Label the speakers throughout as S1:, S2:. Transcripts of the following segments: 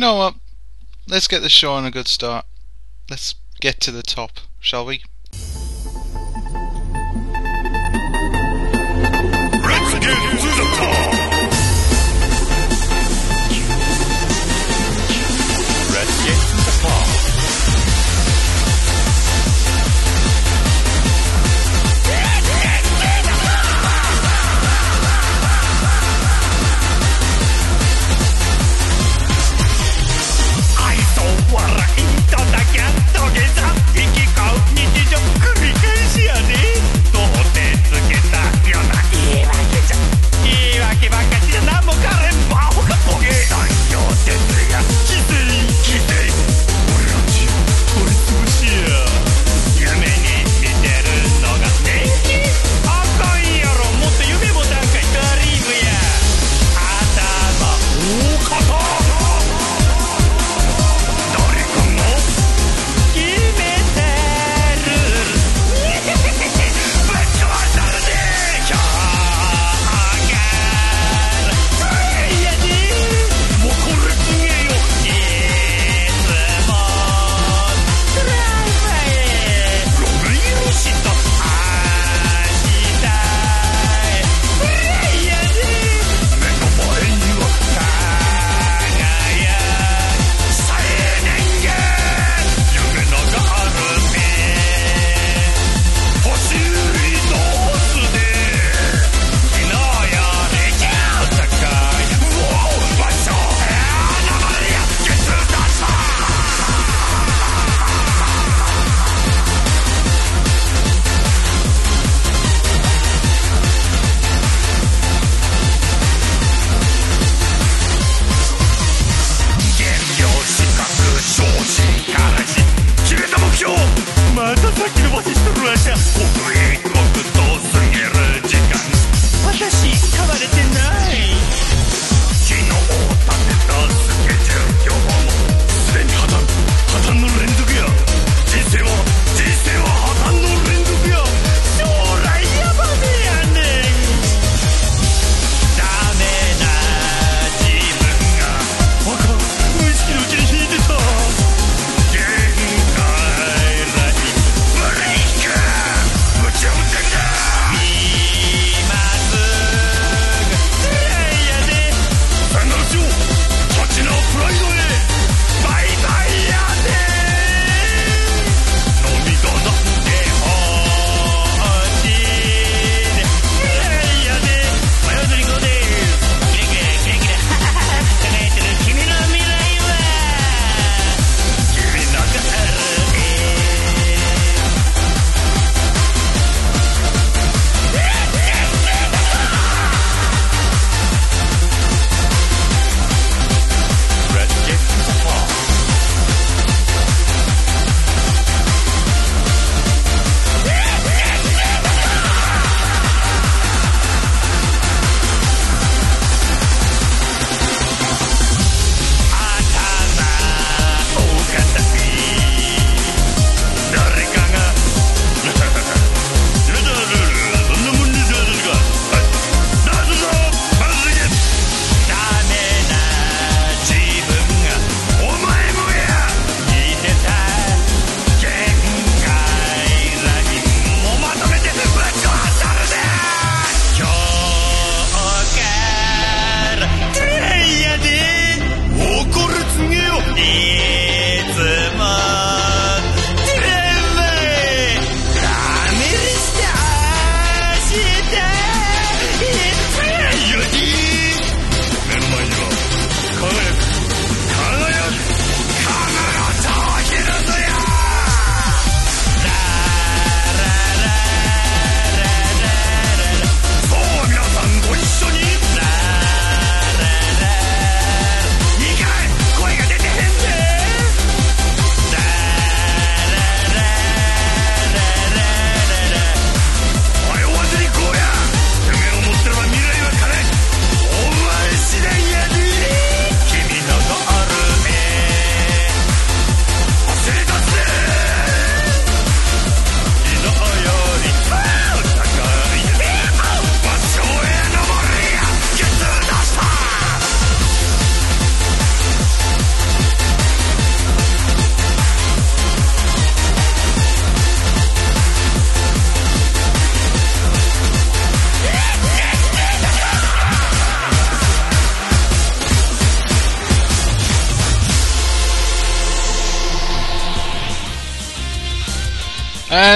S1: You know what? Let's get the show on a good start. Let's get to the top, shall we?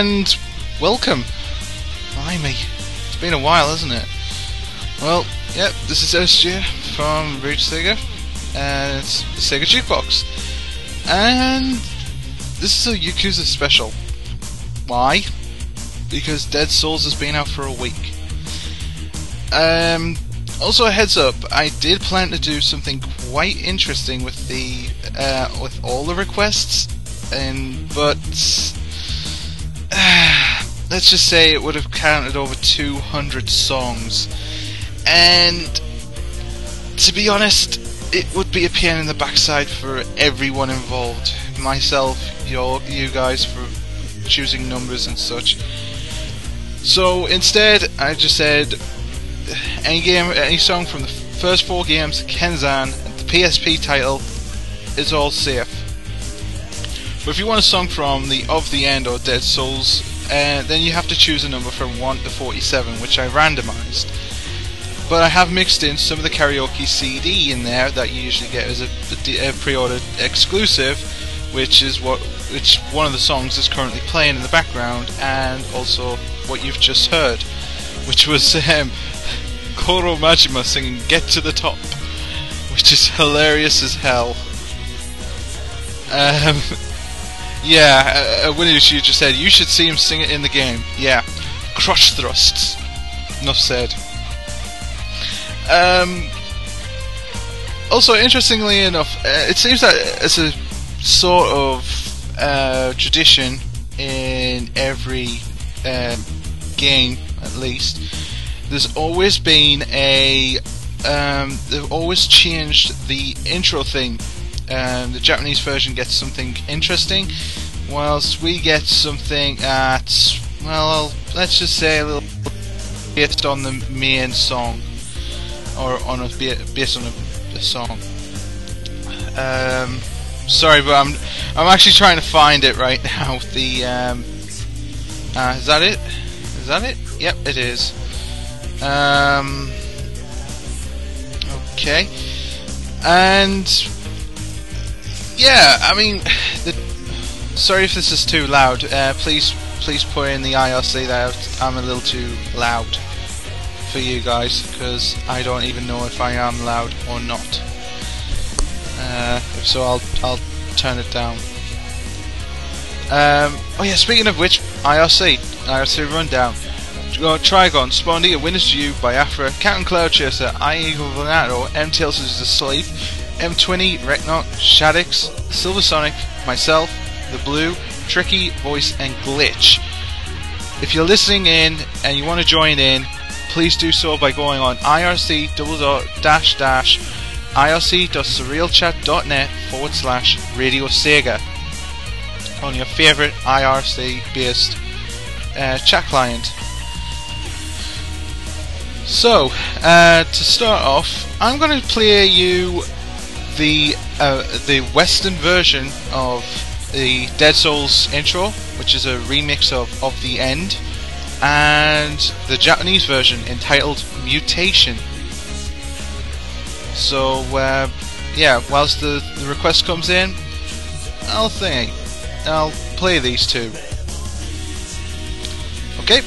S2: And welcome. Blimey. It's been a while, hasn't it? Well, yep, this is SJ from Radio Sega, and it's the Sega Jukebox. And this is a Yakuza special. Why? Because Dead Souls has been out for a week. Um, also, a heads up, I did plan to do something quite interesting with the uh, with all the requests, and but uh, let's just say it would have counted over 200 songs, and to be honest, it would be a pain in the backside for everyone involved. Myself, your, you guys for choosing numbers and such. So instead, I just said any game, any song from the first four games, Kenzan, the PSP title, is all safe. But if you want a song from the Of the End or Dead Souls, uh, then you have to choose a number from 1 to 47, which I randomized. But I have mixed in some of the karaoke CD in there that you usually get as a, a pre-order exclusive, which is what which one of the songs is currently playing in the background, and also what you've just heard, which was um, Goro Majima singing "Get to the Top," which is hilarious as hell. Um, yeah, uh, Winnie she just said you should see him sing it in the game. Yeah, crush thrusts. Enough said. Um, also, interestingly enough, uh, it seems that it's a sort of uh, tradition in every um, game, at least. There's always been a. Um, they've always changed the intro thing. Um, the Japanese version gets something interesting, whilst we get something at well, let's just say a little based on the main song or on a based on a, a song. Um, sorry, but I'm I'm actually trying to find it right now. The um, uh, is that it? Is that it? Yep, it is. Um, okay, and yeah, I mean, the, sorry if this is too loud. Uh, please, please put in the IRC that I'm a little too loud for you guys because I don't even know if I am loud or not. Uh, so, I'll I'll turn it down. Um, oh yeah, speaking of which, IRC, IRC rundown. Trigon, Spondy, A Winner's Due, Biafra, Cat and Cloud Chaser, I Eagle Venato, MTLs is Slave, M20, Reknok, Shaddix, Silver Sonic, myself, The Blue, Tricky, Voice, and Glitch. If you're listening in and you want to join in, please do so by going on irc double dot dash dash irc.surrealchat.net forward slash radio sega on your favorite IRC based uh, chat client. So, uh, to start off, I'm going to play you the uh, the Western version of the Dead Souls intro, which is a remix of Of the End, and the Japanese version entitled Mutation. So, uh, yeah, whilst the, the request comes in, I'll think I'll play these two. Okay,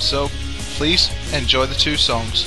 S2: so please enjoy the two songs.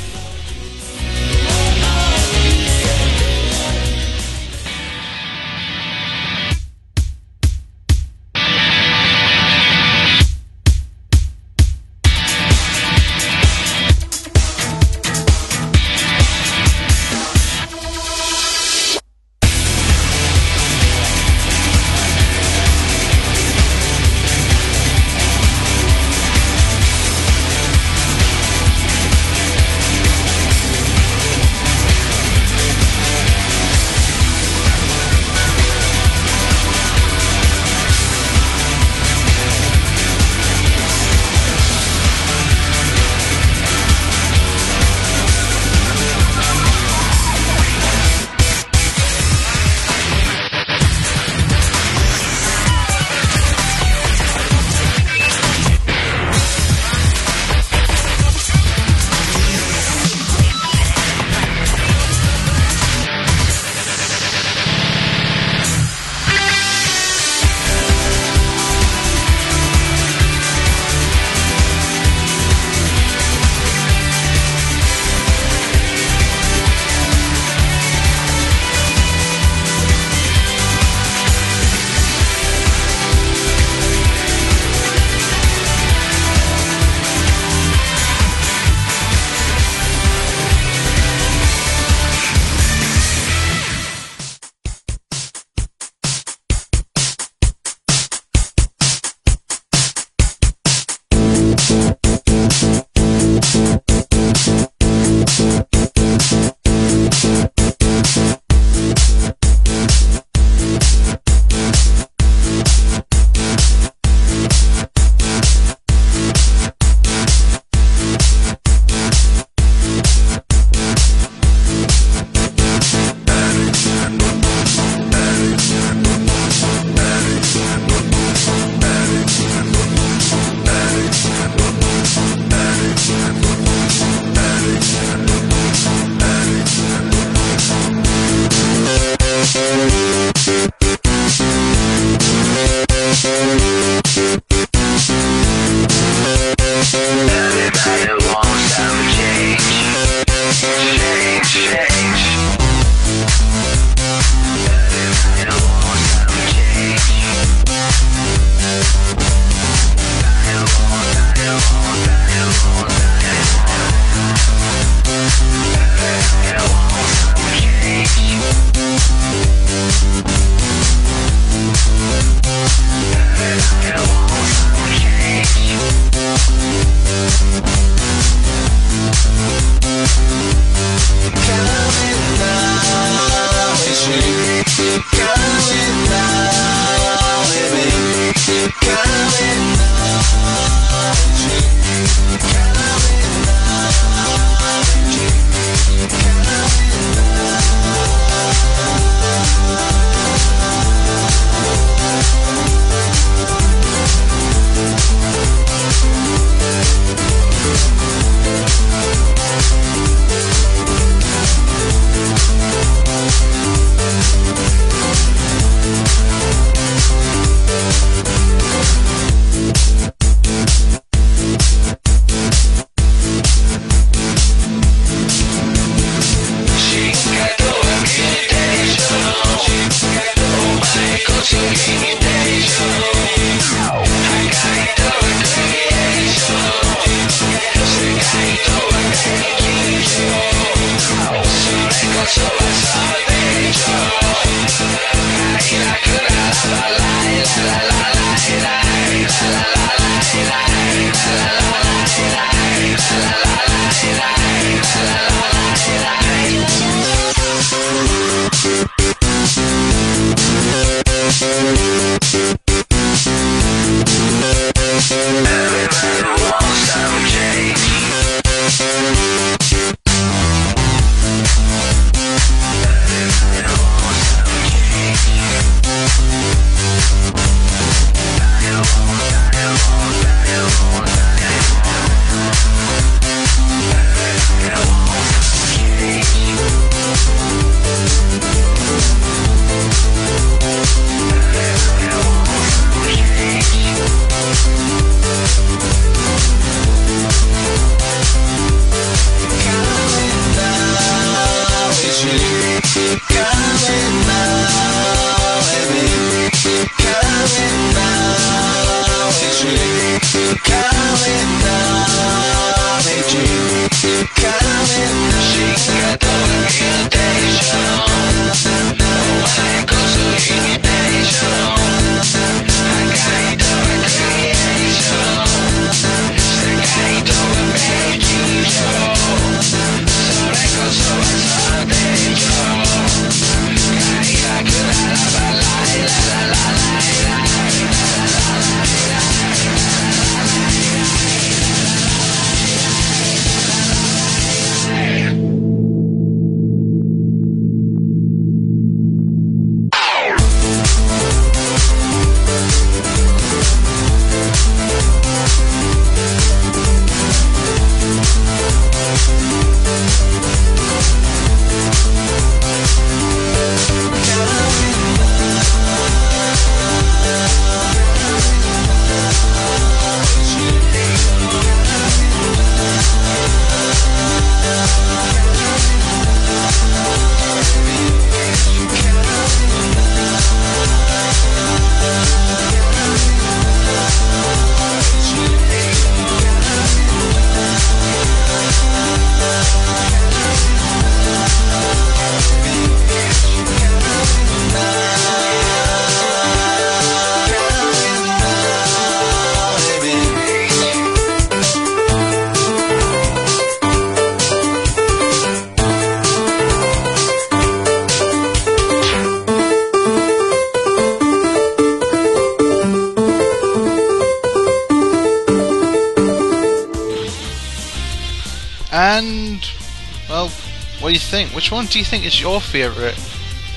S2: Think? Which one do you think is your favourite?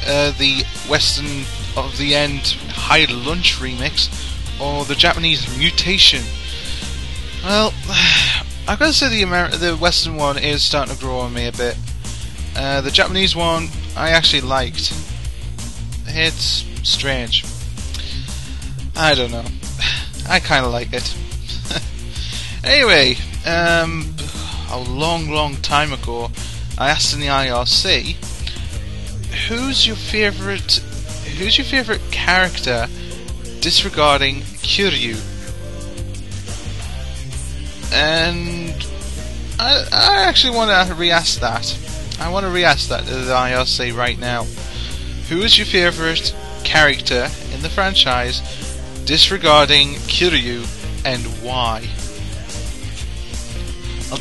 S2: Uh, the Western of the End High Lunch remix, or the Japanese Mutation? Well, I've got to say the Amer- the Western one is starting to grow on me a bit. Uh, the Japanese one I actually liked. It's strange. I don't know. I kind of like it. anyway, um, a long, long time ago, I asked in the IRC, who's your favourite? Who's your favourite character? Disregarding Kiryu, and I, I actually want to re-ask that. I want to re-ask that to the IRC right now. Who is your favourite character in the franchise, disregarding Kiryu, and why?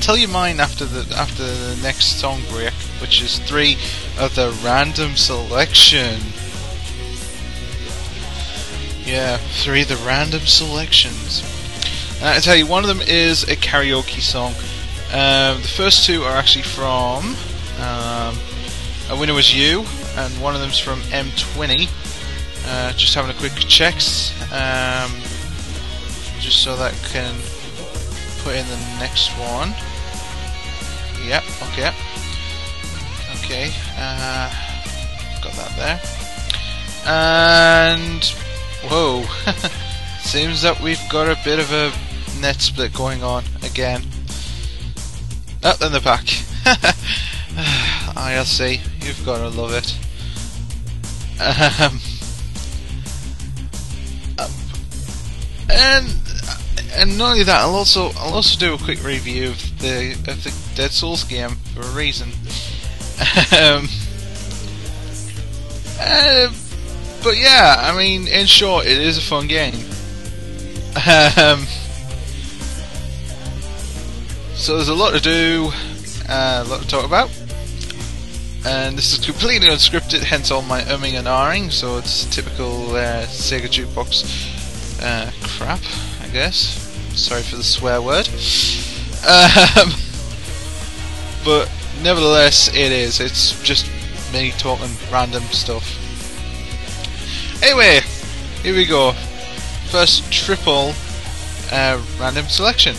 S2: Tell you mine after the after the next song break, which is three of the random selection. Yeah, three of the random selections. And I tell you, one of them is a karaoke song. Um, the first two are actually from um, A Winner Was You, and one of them's from M20. Uh, just having a quick checks, um, just so that can put in the next one. Yep, okay. Okay, uh, got that there. And, whoa, seems that we've got a bit of a net split going on again. Up in the back. IRC, you've got to love it. Um, and and not only that, I'll also I'll also do a quick review of the of the Dead Souls game for a reason. um, uh, but yeah, I mean, in short, it is a fun game. Um, so there's a lot to do, uh, a lot to talk about. And this is completely unscripted, hence all my umming and ahhing, so it's typical uh, Sega Jukebox uh, crap, I guess. Sorry for the swear word. Um, but nevertheless, it is. It's just me talking random stuff. Anyway, here we go. First triple uh, random selection.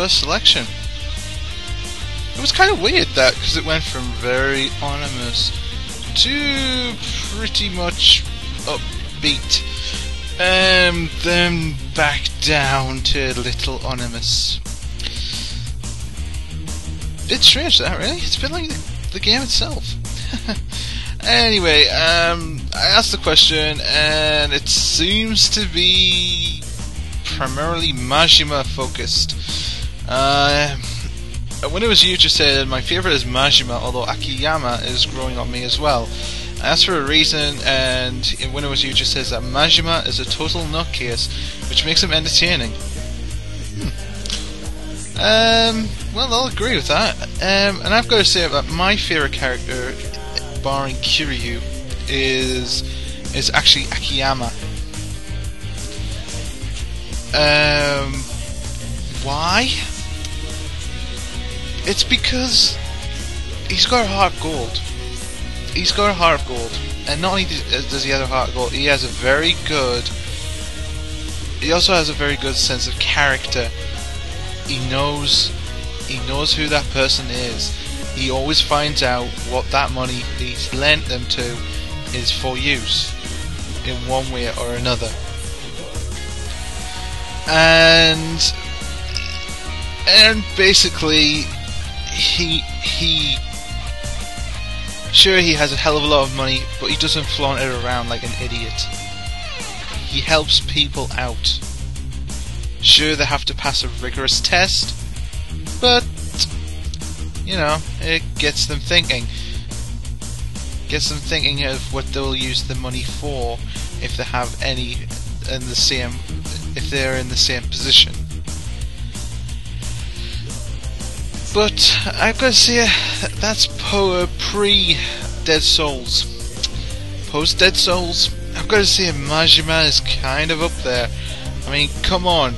S2: First selection. It was kind of weird that because it went from very ominous to pretty much upbeat, and then back down to little ominous. Bit strange that really. It's been like the, the game itself. anyway, um, I asked the question, and it seems to be primarily Majima focused. Uh, when it was you just said my favorite is Majima, although Akiyama is growing on me as well. Asked for a reason, and when it was you just says that Majima is a total nutcase, which makes him entertaining. Hmm. Um, well, I'll agree with that. Um, and I've got to say that my favorite character, barring Kiryu, is is actually Akiyama. Um, why? It's because he's got heart gold. He's got heart gold, and not only does uh, he have heart gold, he has a very good. He also has a very good sense of character. He knows, he knows who that person is. He always finds out what that money he's lent them to is for use in one way or another and and basically he he sure he has a hell of a lot of money but he doesn't flaunt it around like an idiot. He helps people out. Sure they have to pass a rigorous test but you know it gets them thinking. Gets them thinking of what they'll use the money for if they have any in the same if they're in the same position. But I've got to say that's po- pre Dead Souls. Post Dead Souls, I've got to say Majima is kind of up there. I mean, come on,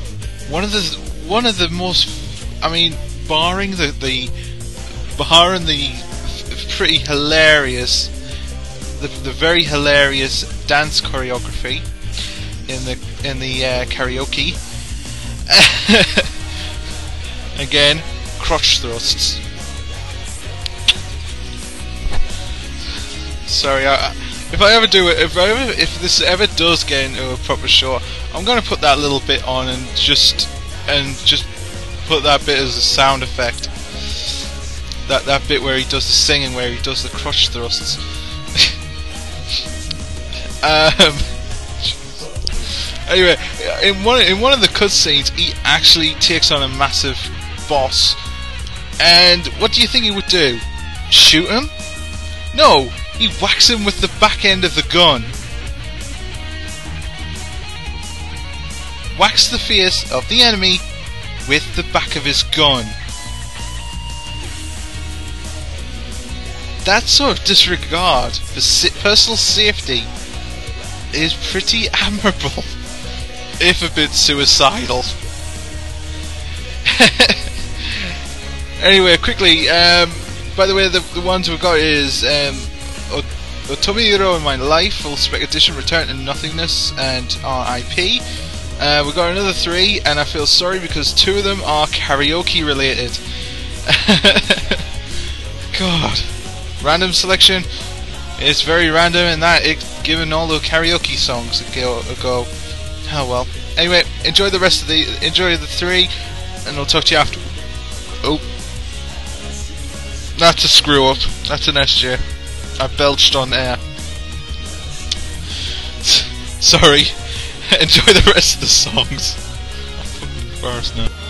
S2: one of the one of the most, I mean, barring the the barring the pretty hilarious, the the very hilarious dance choreography in the in the uh, karaoke. Again, crotch thrusts. Sorry, I, if I ever do it, if I ever, if this ever does get into a proper show, I'm gonna put that little bit on and just and just put that bit as a sound effect. That that bit where he does the singing, where he does the crotch thrusts. um, Anyway, in one in one of the cutscenes, he actually takes on a massive boss. And what do you think he would do? Shoot him? No, he whacks him with the back end of the gun. Whacks the face of the enemy with the back of his gun. That sort of disregard for personal safety is pretty admirable if a bit suicidal. anyway, quickly, um, by the way, the, the ones we've got is um, Otomihiro in My Life, Full Spec Edition, Return to Nothingness, and RIP. Uh, we've got another three, and I feel sorry because two of them are karaoke related. God. Random selection. It's very random in that it given all the karaoke songs a go, go Oh well. Anyway, enjoy the rest of the enjoy the three, and I'll talk to you after. Oh, that's a screw up. That's an SJ. I belched on air. Sorry. enjoy the rest of the songs. I'm embarrassed now.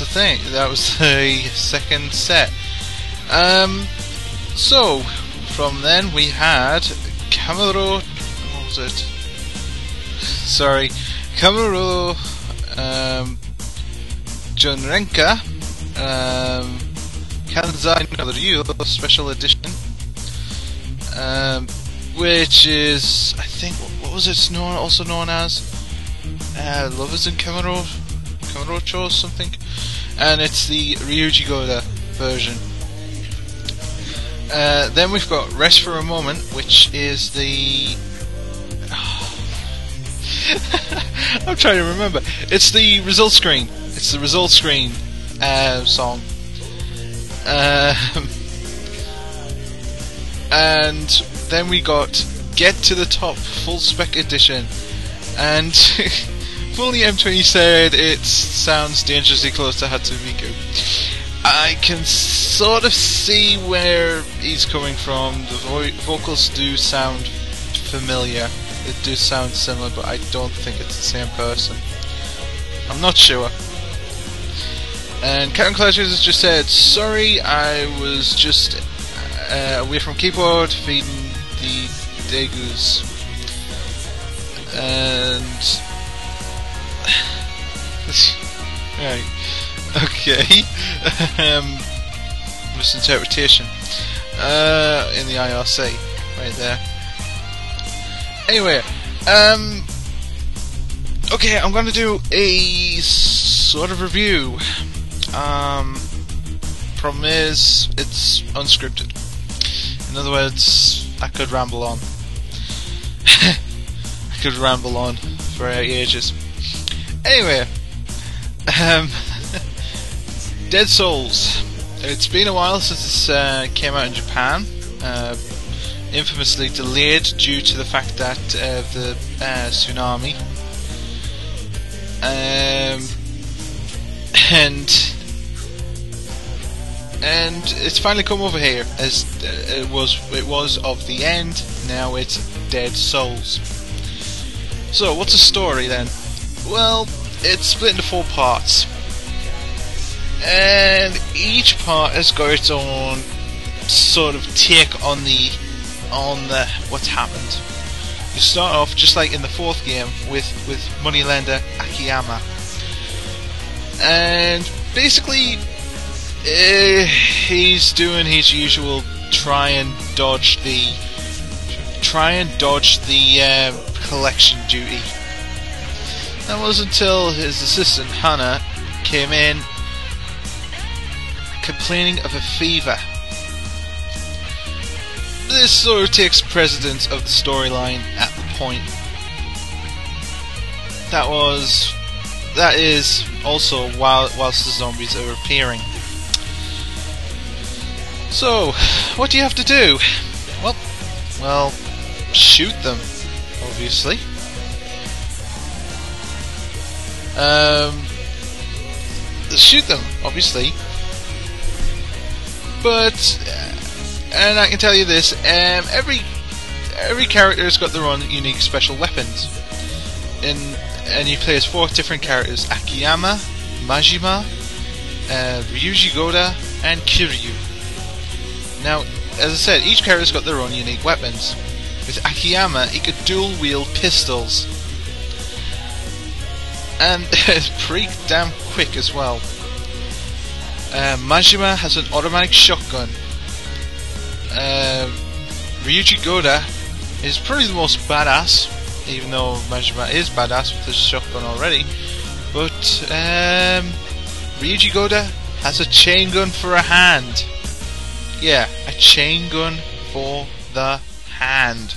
S2: The thing. That was the second set. Um, so from then we had Kamuro. What was it? Sorry, Kamuro um, Junrenka um, Kanzai no Ryu Special Edition, um, which is I think what was it known also known as uh, Lovers in Kamuro Kamurocho or something, and it's the Ryuji Goda version. Uh, then we've got Rest for a Moment, which is the. I'm trying to remember. It's the result screen. It's the result screen uh, song. Um, and then we got Get to the Top Full Spec Edition. And Fully M20 said it sounds dangerously close to Hatsune Miku. I can sort of see where he's coming from. The vo- vocals do sound familiar. They do sound similar, but I don't think it's the same person. I'm not sure. And Captain Clashes has just said, sorry, I was just uh, away from keyboard feeding the Degus. And right. Okay. um, misinterpretation. Uh, in the IRC. Right there. Anyway, um, okay, I'm going to do a sort of review. Um, problem is, it's unscripted. In other words, I could ramble on. I could ramble on for ages. Anyway, um, Dead Souls. It's been a while since this uh, came out in Japan. Uh, infamously delayed due to the fact that uh, the uh, tsunami. Um, and and it's finally come over here as uh, it was it was of the end now it's dead souls so what's the story then well it's split into four parts. And each part has got its own sort of take on the on the what's happened. You start off just like in the fourth game with with moneylender akiyama. And basically uh, he's doing his usual try and dodge the try and dodge the uh, collection duty. That was until his assistant Hana came in complaining of a fever. This sort of takes precedence of the storyline at the point. That was that is also while whilst the zombies are appearing. So, what do you have to do? Well, well, shoot them, obviously. Um, shoot them, obviously. But, uh, and I can tell you this: um, every every character has got their own unique special weapons. In and you play as four different characters: Akiyama, Majima, uh, Ryuji Goda, and Kiryu. Now, as I said, each character's got their own unique weapons. With Akiyama, he could dual wield pistols. And it's pretty damn quick as well. Uh, Majima has an automatic shotgun. Uh, Ryuji Goda is probably the most badass, even though Majima is badass with his shotgun already. But um, Ryuji Goda has a chain gun for a hand. Yeah, a chain gun for the hand.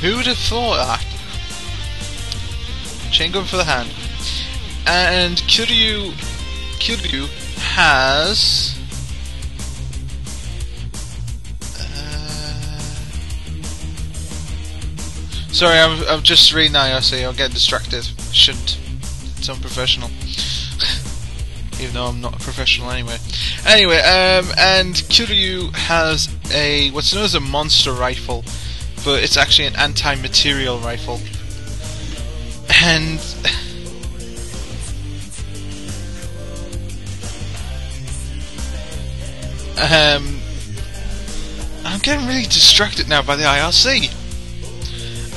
S2: Who would have thought that? Chain gun for the hand. And Kiryu Kiryu has uh, Sorry, I'm, I'm just reading IRC, I'll get distracted. Shouldn't. It's unprofessional even though I'm not a professional anyway. Anyway, um, and Kiryu has a what's known as a monster rifle, but it's actually an anti-material rifle, and. Um, I'm getting really distracted now by the IRC.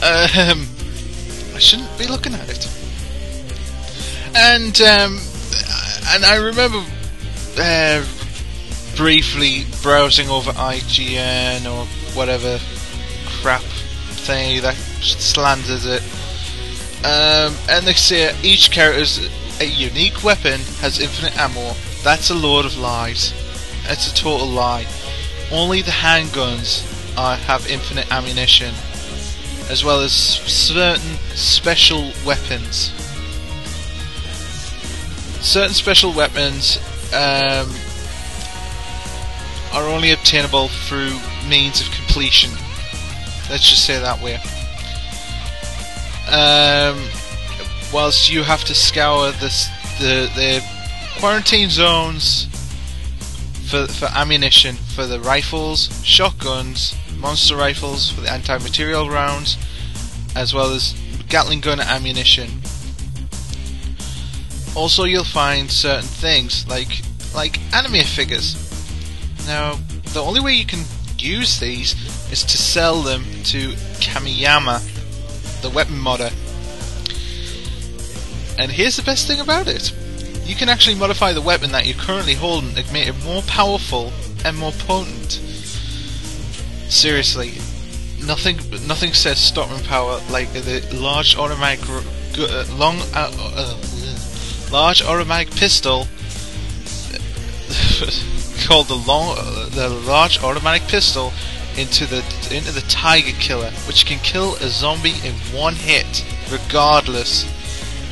S2: Um, I shouldn't be looking at it. And um, and I remember uh, briefly browsing over IGN or whatever crap thing that slanders it. Um, and they say each character's a unique weapon has infinite ammo. That's a load of lies. That's a total lie. Only the handguns have infinite ammunition, as well as certain special weapons certain special weapons um, are only obtainable through means of completion. Let's just say that way. Um, whilst you have to scour this, the the quarantine zones for for ammunition for the rifles, shotguns, monster rifles for the anti-material rounds, as well as Gatling gun ammunition also, you'll find certain things like like anime figures. Now, the only way you can use these is to sell them to Kamiyama, the weapon modder. And here's the best thing about it. You can actually modify the weapon that you're currently holding to make it more powerful and more potent. Seriously, nothing nothing says stopping power like the large automatic uh, long uh, uh, large automatic pistol called the long, the large automatic pistol into the into the Tiger Killer, which can kill a zombie in one hit, regardless.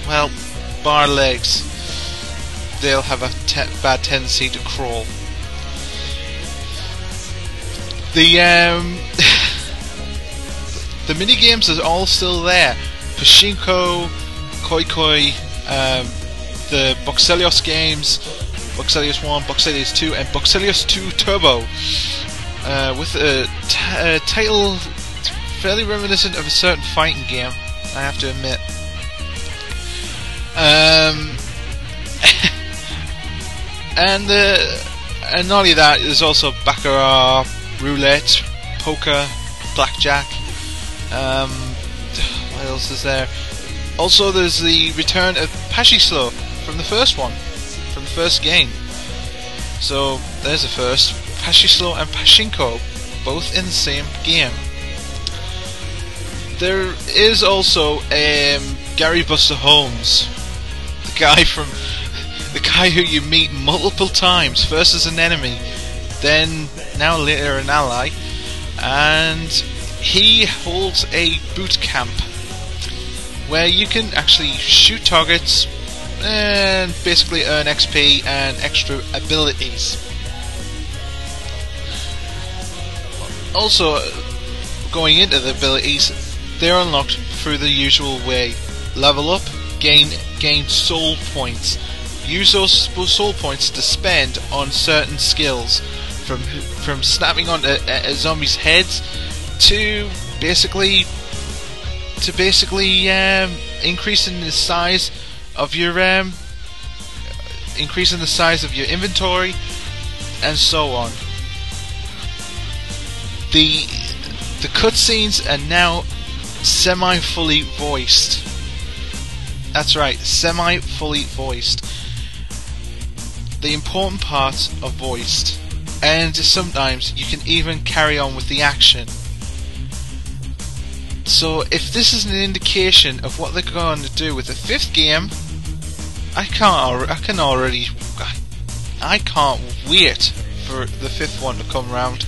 S2: Well, bar legs, they'll have a te- bad tendency to crawl. The um, the mini games are all still there. Pachinko, Koi Koi, um, the Boxcelios games, Boxcelios 1, Boxcelios 2, and Boxcelios 2 Turbo, uh, with a, t- a title fairly reminiscent of a certain fighting game, I have to admit. Um, and uh, and not only that, there's also baccarat, roulette, poker, blackjack. Um, what else is there? Also, there's the return of Pachislo from the first one, from the first game. So there's the first Pachislo and Pachinko, both in the same game. There is also um, Gary Buster Holmes, the guy from the guy who you meet multiple times, first as an enemy, then now later an ally, and he holds a boot camp where you can actually shoot targets and basically earn XP and extra abilities. Also, going into the abilities, they're unlocked through the usual way: level up, gain gain soul points. Use those soul points to spend on certain skills, from from snapping onto a, a zombie's heads to basically to basically um, increasing the size of your um, increasing the size of your inventory and so on. The the cutscenes are now semi fully voiced. That's right, semi fully voiced. The important parts are voiced, and sometimes you can even carry on with the action. So, if this is an indication of what they're going to do with the fifth game, I can't. I can already. I, can't wait for the fifth one to come round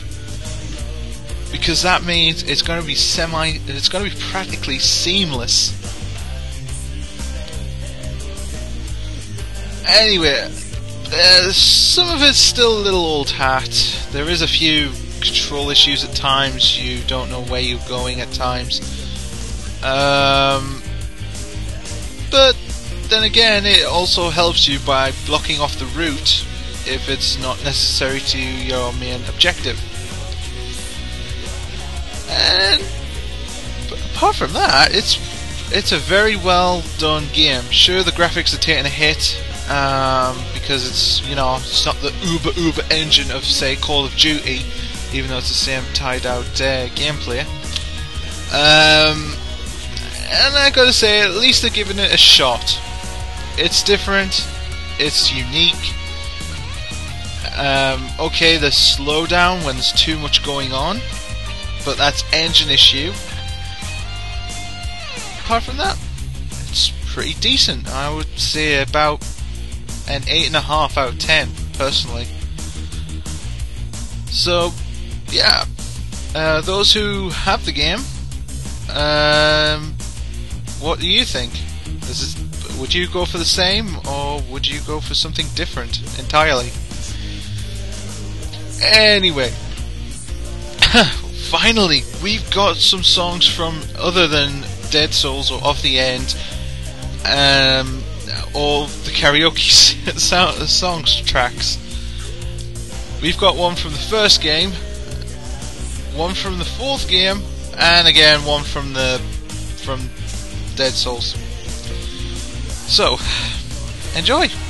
S2: because that means it's going to be semi. It's going to be practically seamless. Anyway, uh, some of it's still a little old hat. There is a few control issues at times. You don't know where you're going at times. Um, but then again, it also helps you by blocking off the route if it's not necessary to your main objective. And apart from that, it's it's a very well done game. Sure, the graphics are taking a hit um, because it's you know it's not the uber uber engine of say Call of Duty, even though it's the same tied out uh, gameplay. Um, and I gotta say, at least they're giving it a shot. It's different. It's unique. Um, okay, the slowdown when there's too much going on, but that's engine issue. Apart from that, it's pretty decent. I would say about an eight and a half out of ten, personally. So, yeah, uh, those who have the game, um, what do you think? This would you go for the same, or would you go for something different entirely? Anyway, finally, we've got some songs from other than Dead Souls or Of the End, um, or the karaoke sound, songs tracks. We've got one from the first game, one from the fourth game, and again one from the from Dead Souls. So, enjoy.「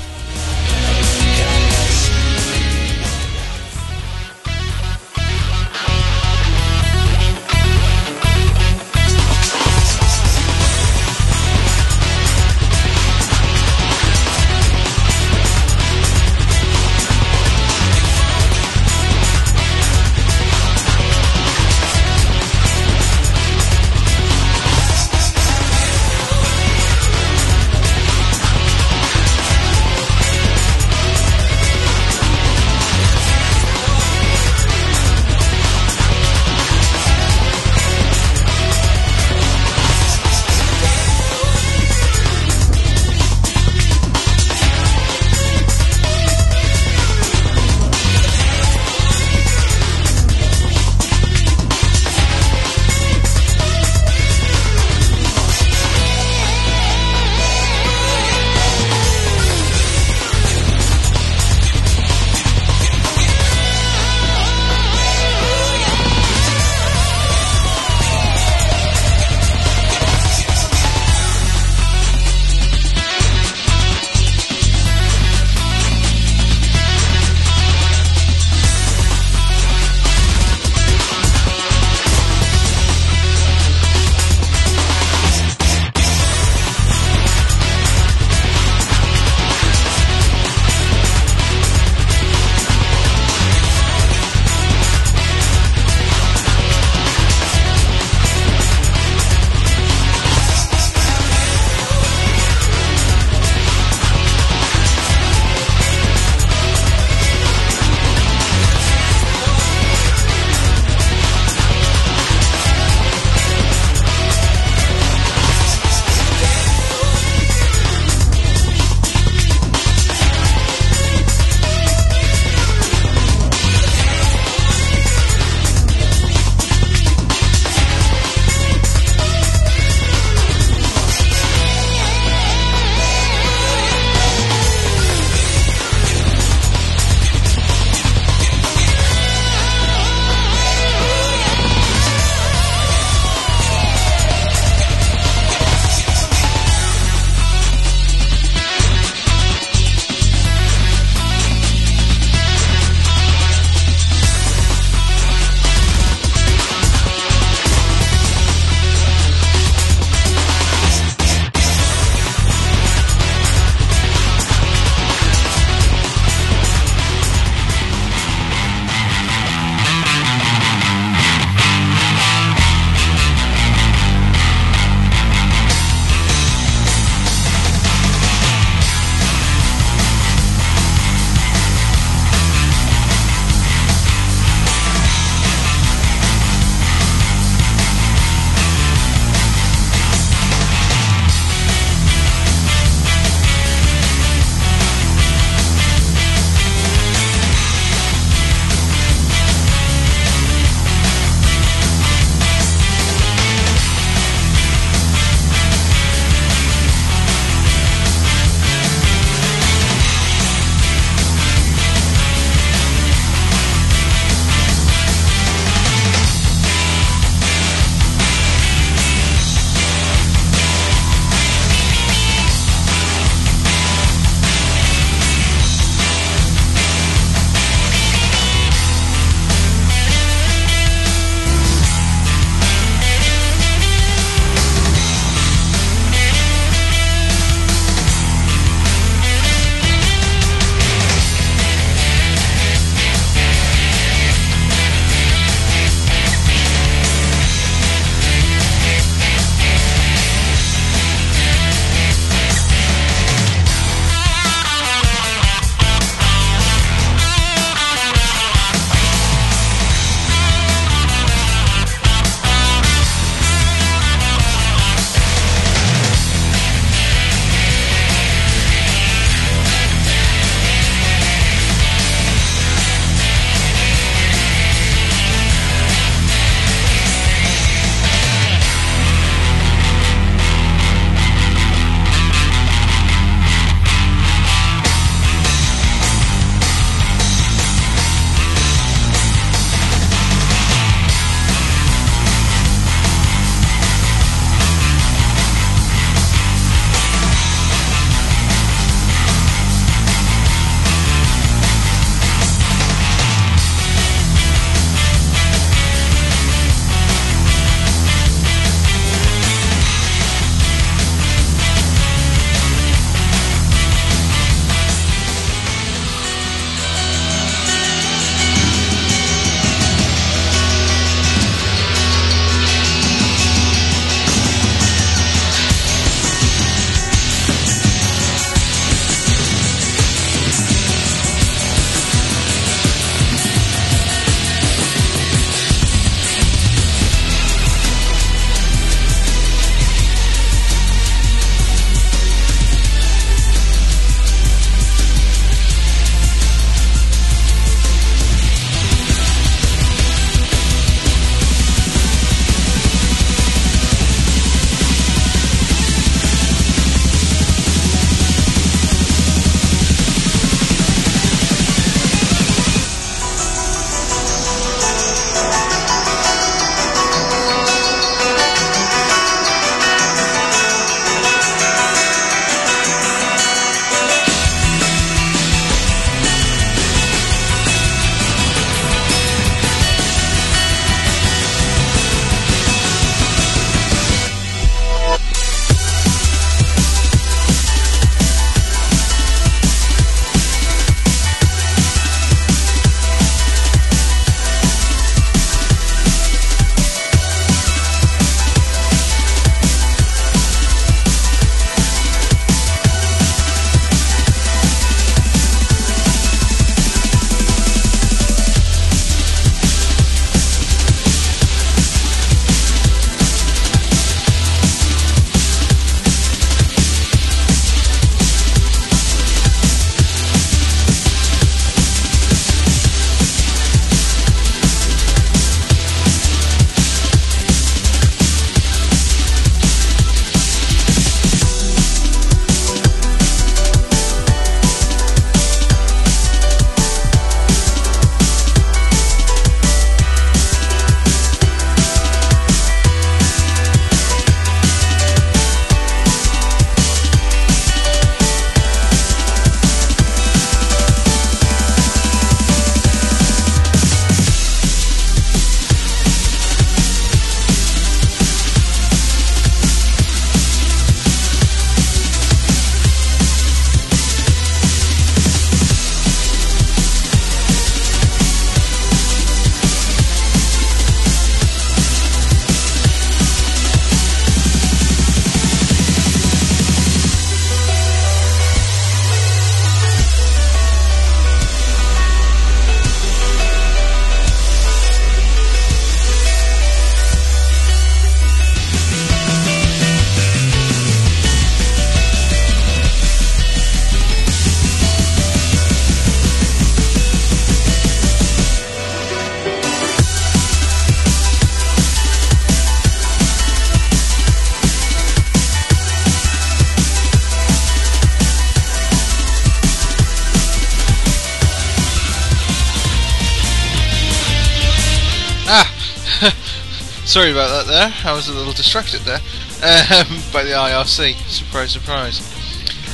S2: Sorry about that there. I was a little distracted there um, by the IRC. Surprise, surprise.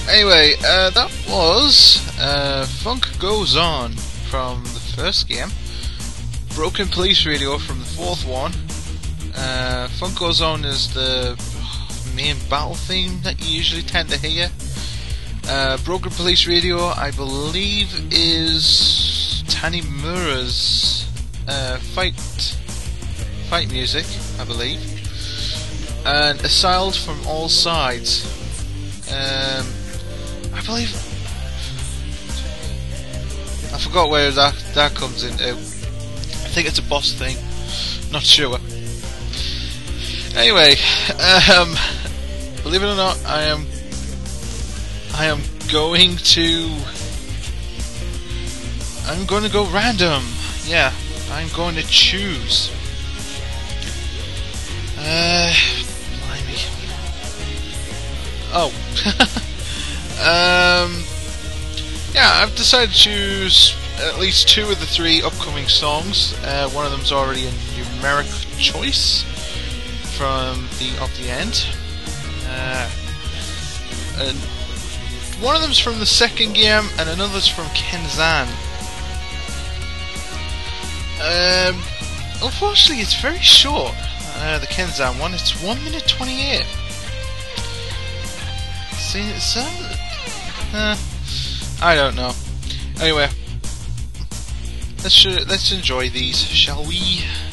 S2: Anyway, uh, that was uh, Funk Goes On from the first game. Broken Police Radio from the fourth one. Uh, Funk Goes On is the main battle theme that you usually tend to hear. Uh, Broken Police Radio, I believe, is Tanimura's fight music, I believe, and Assailed from All Sides. Um, I believe I forgot where that that comes into. I think it's a boss thing. Not sure. Anyway, um, believe it or not, I am I am going to I'm going to go random. Yeah, I'm going to choose. Uh, blimey. Oh. um, yeah, I've decided to choose at least two of the three upcoming songs. Uh, one of them's already a numeric choice from the of the end. Uh, and one of them's from the second game, and another's from Kenzan. Um, unfortunately, it's very short. Uh, the Kenzan one, it's one minute twenty-eight. See, it's um, uh, I don't know. Anyway, let's uh, let's enjoy these, shall we?「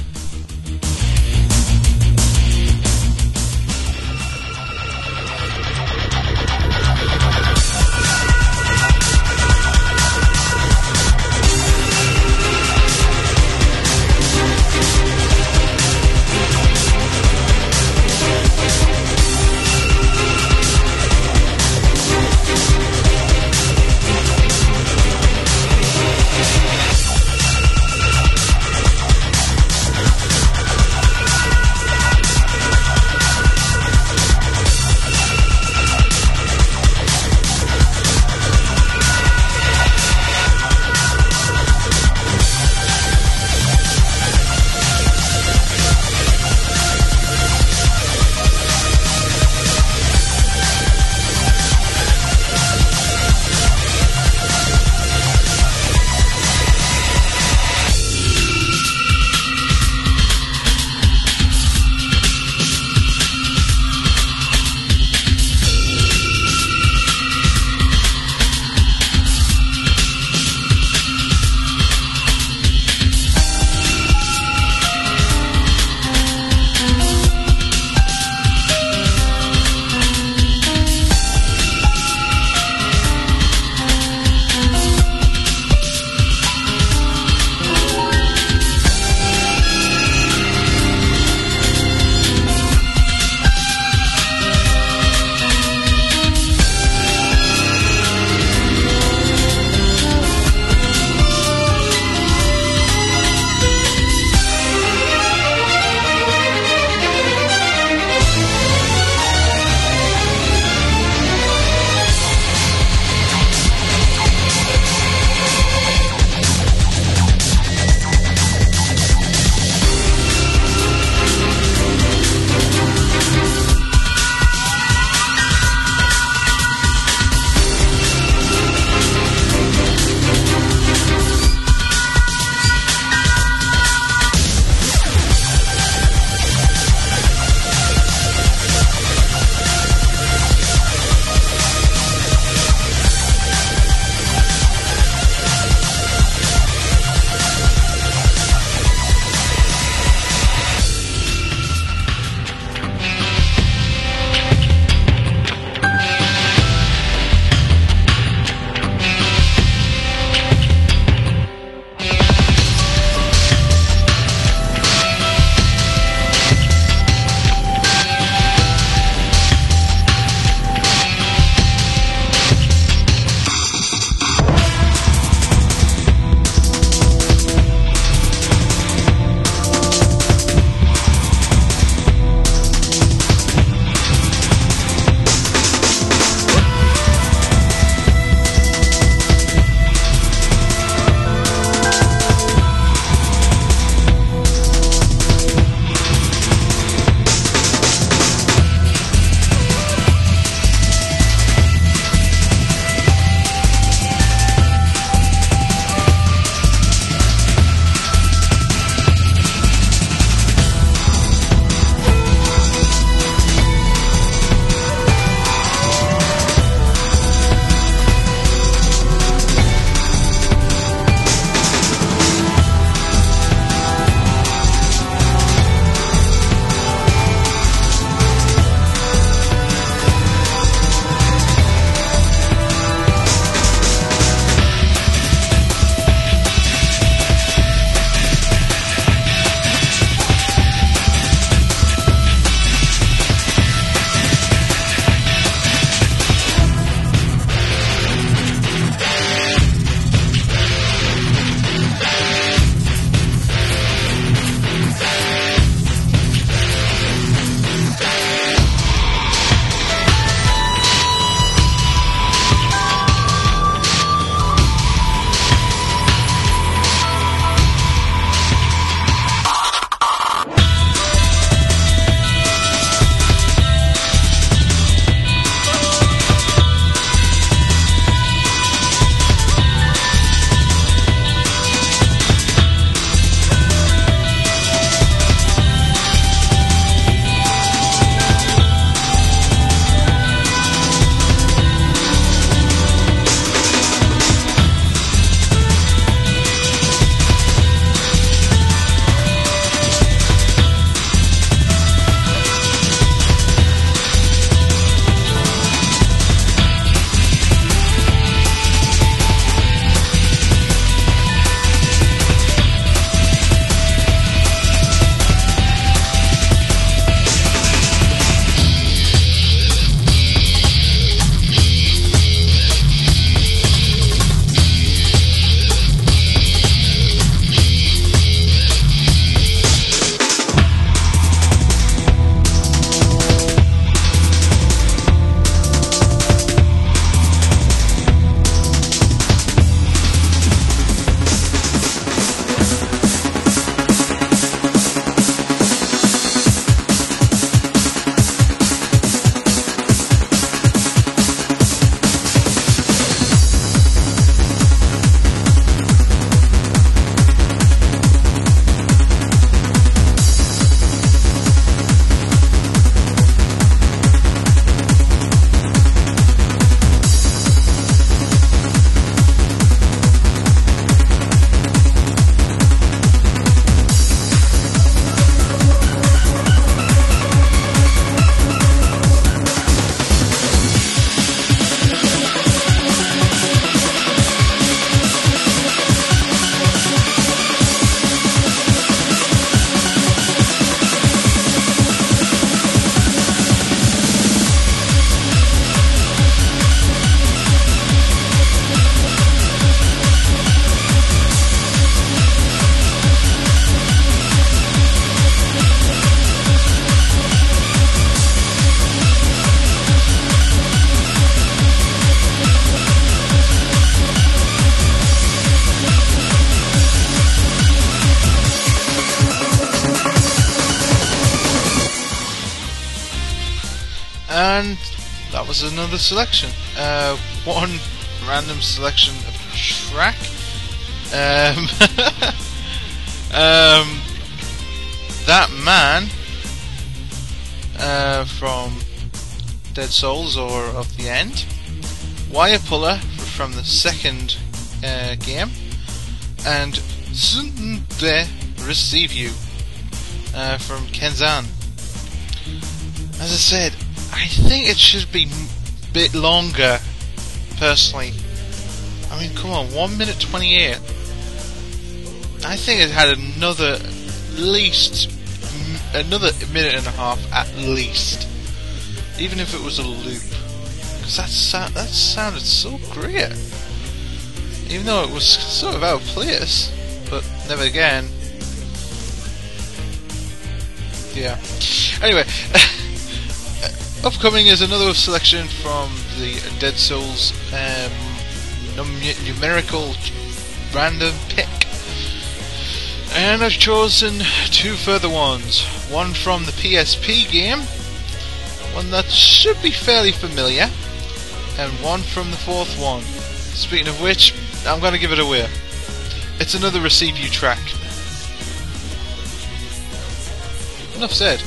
S2: another selection. Uh, one random selection of track. Um, um, that man uh, from Dead Souls or of the End. Wire Puller from the second uh, game, and Tsunde Receive You uh, from Kenzan. As I said, I think it should be a bit longer, personally. I mean, come on, 1 minute 28. I think it had another, at least, another minute and a half at least. Even if it was a loop. Because that, sou- that sounded so great. Even though it was sort of out of place. But never again. Yeah. Anyway, upcoming is another selection from the Dead Souls um, num- numerical random pick. And I've chosen two further ones. One from the PSP game, one that should be fairly familiar, and one from the fourth one. Speaking of which, I'm going to give it away. It's another Receive You track. Enough said.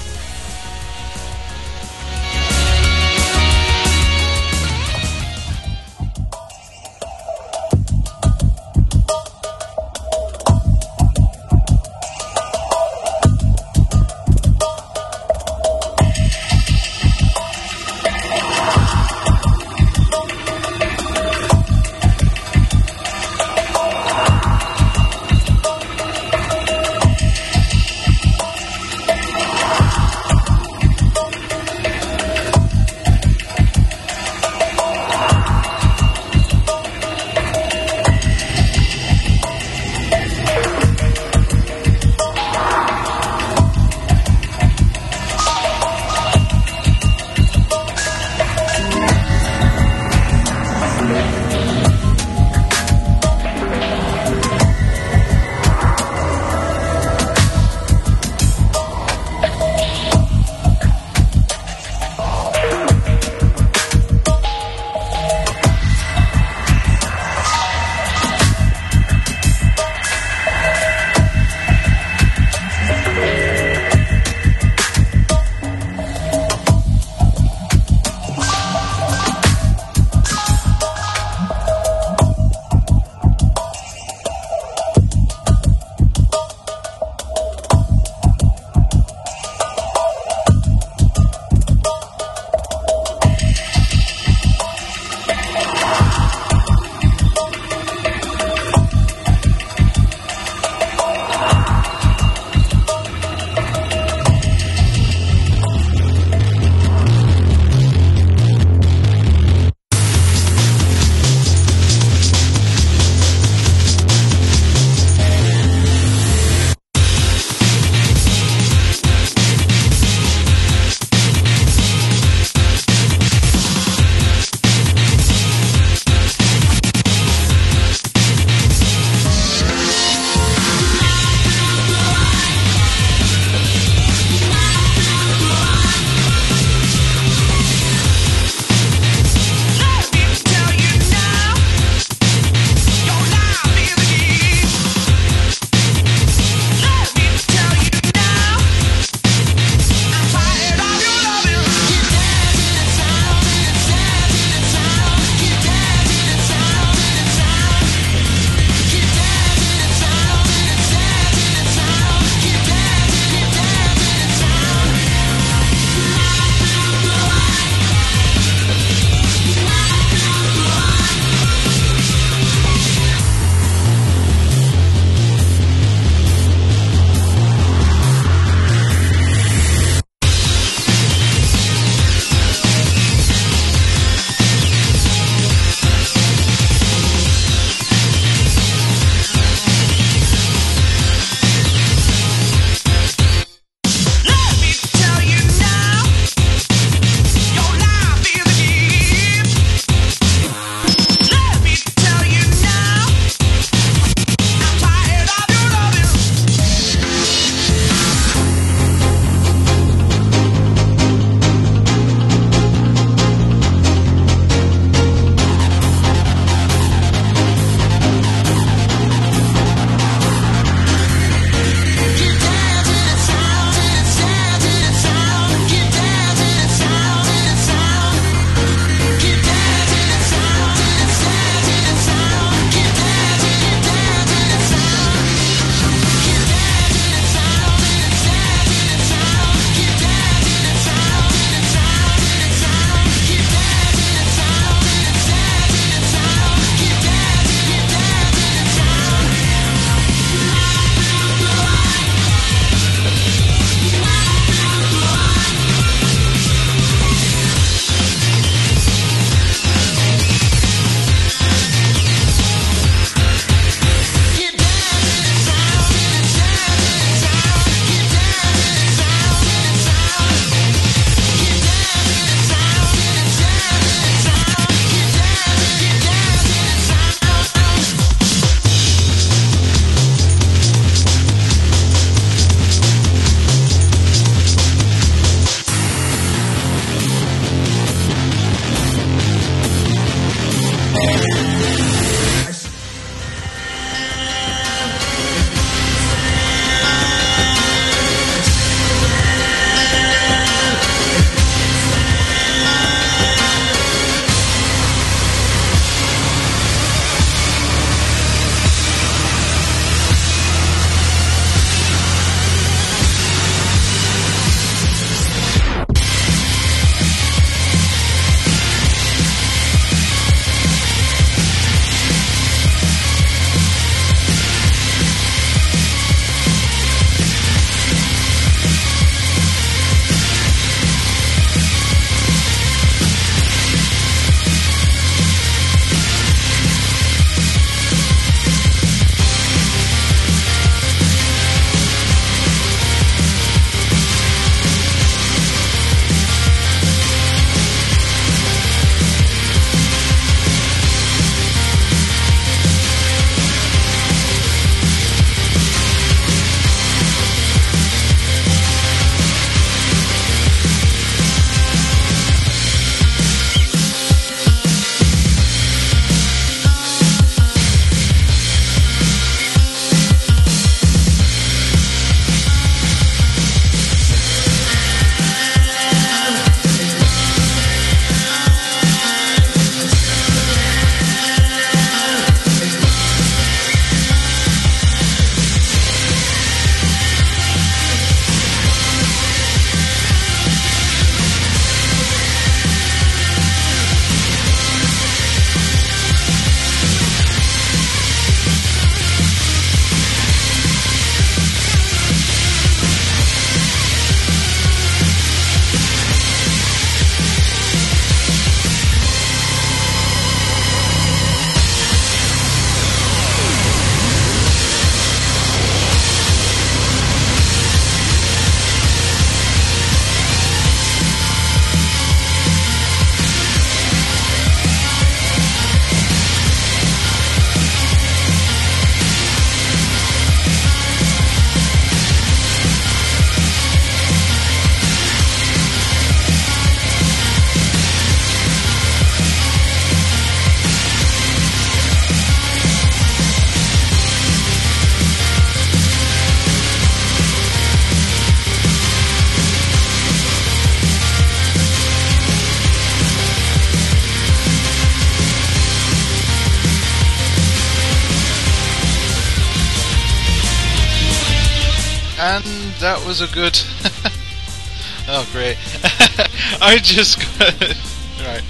S2: Was a good. oh, great! I just right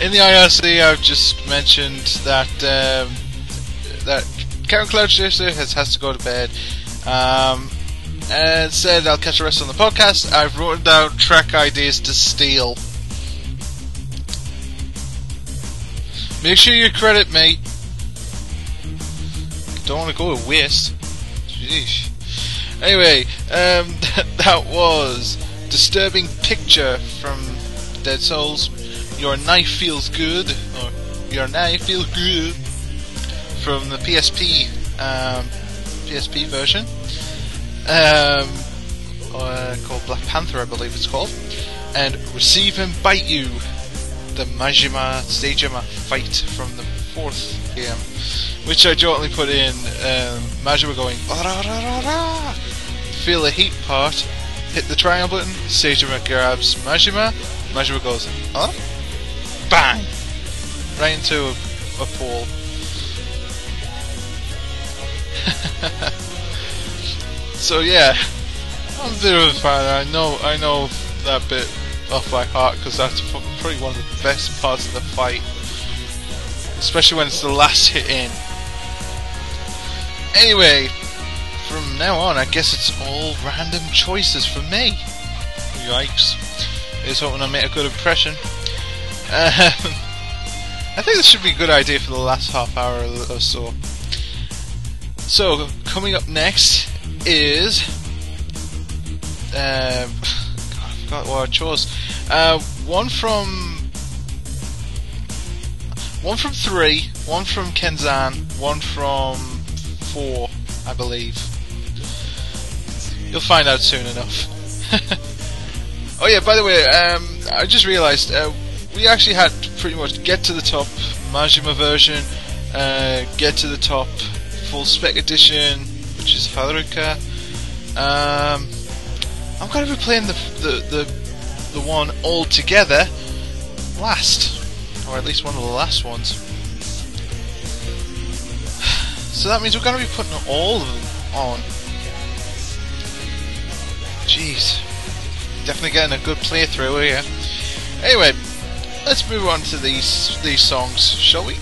S2: in the IRC. I've just mentioned that um, that Karen Cloud Chaser has has to go to bed. Um, and said I'll catch the rest on the podcast. I've written down track ideas to steal. Make sure you credit me. Don't want to go to waste. Jeez. Anyway, um, that was disturbing picture from Dead Souls. Your knife feels good, or your knife feels good from the PSP um, PSP version. Um, uh, called Black Panther, I believe it's called, and Receive and Bite You, the Majima Saejima fight from the fourth game, which I jokingly put in um, Majima going. Feel the heat part, hit the triangle button, Saejima grabs Majima, Majima goes huh? Bang! Right into a, a so yeah, I'm a bit of a fan. I know, I know that bit off by heart because that's probably one of the best parts of the fight, especially when it's the last hit in. Anyway, from now on, I guess it's all random choices for me. Yikes! Is hoping I make a good impression. Um, I think this should be a good idea for the last half hour or so. So, coming up next is. Um, God, I forgot what I chose. Uh, one from. One from three, one from Kenzan, one from four, I believe. You'll find out soon enough. oh yeah, by the way, um, I just realised uh, we actually had pretty much get to the top Majima version, uh, get to the top full spec edition, which is Haruka. Um, I'm going to be playing the, the the the one all together last, or at least one of the last ones. So that means we're going to be putting all of them on. Jeez, definitely getting a good playthrough here. Anyway, let's move on to these these songs, shall we?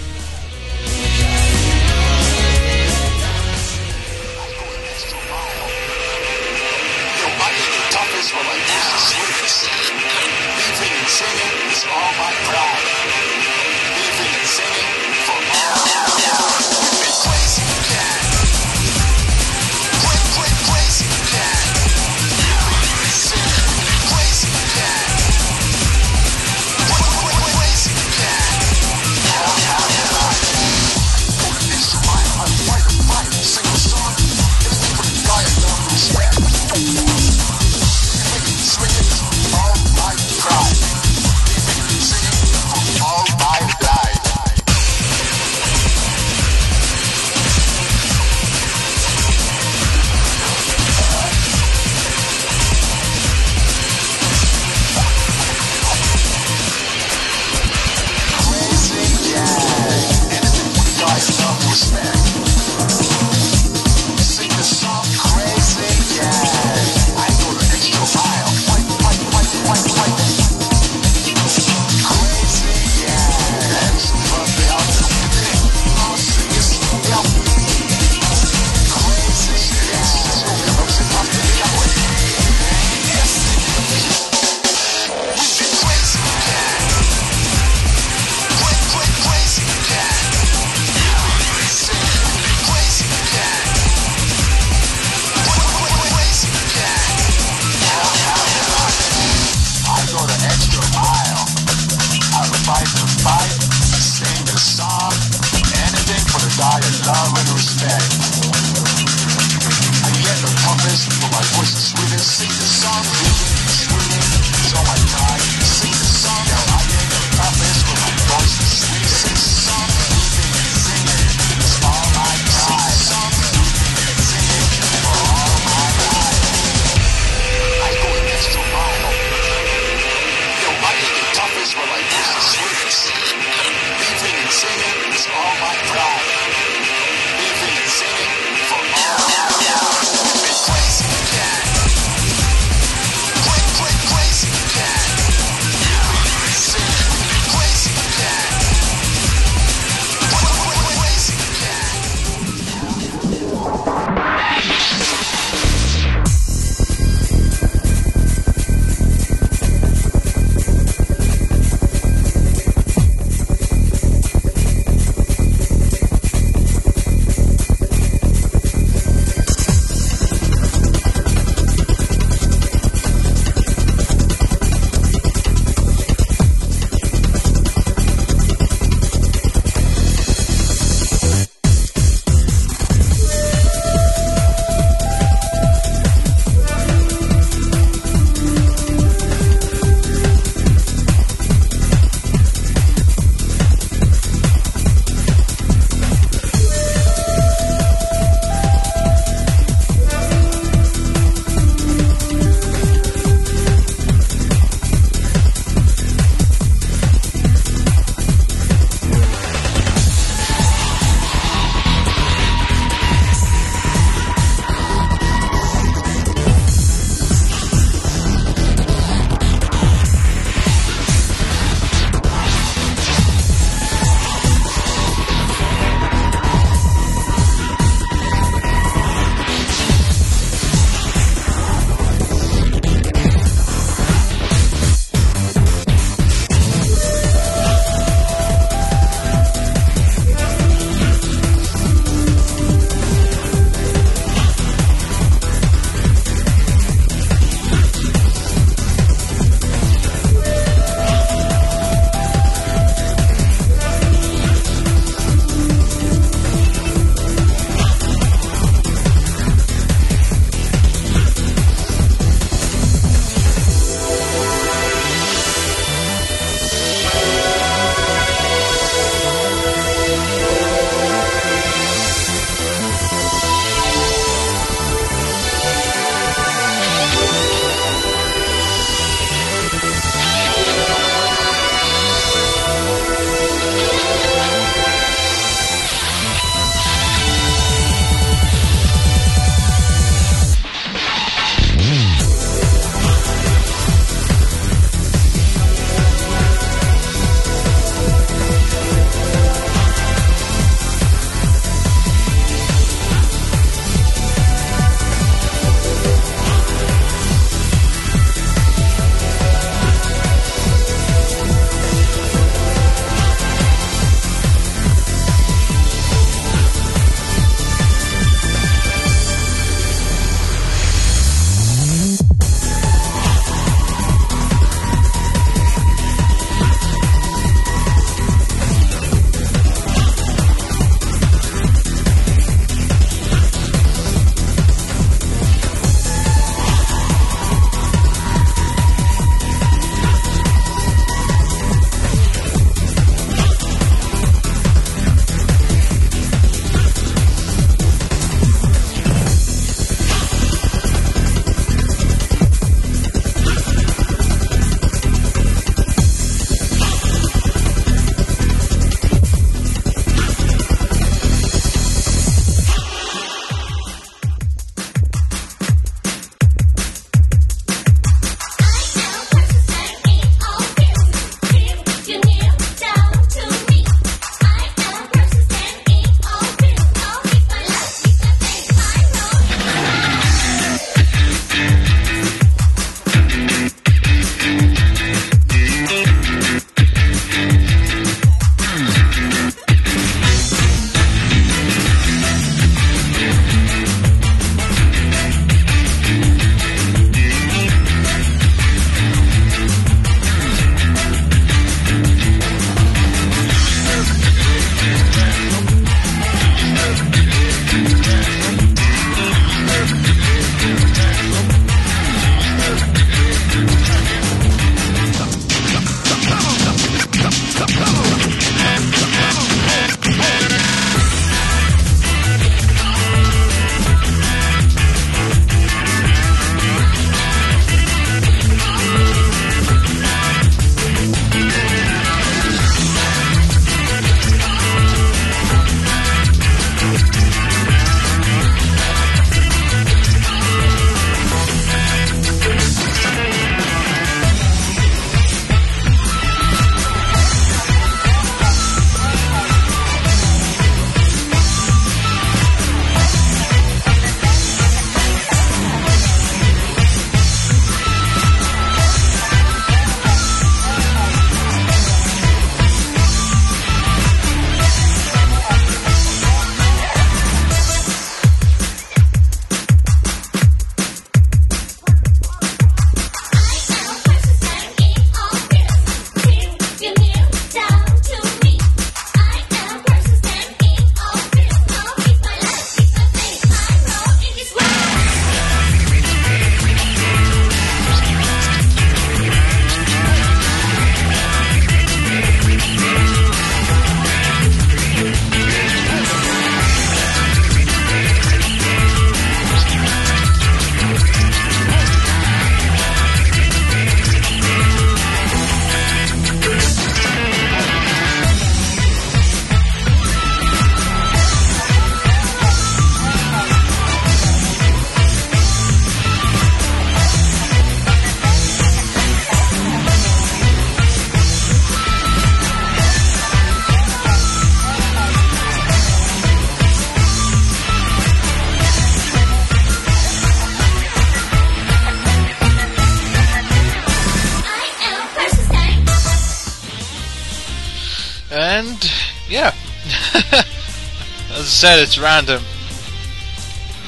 S2: Said, it's random.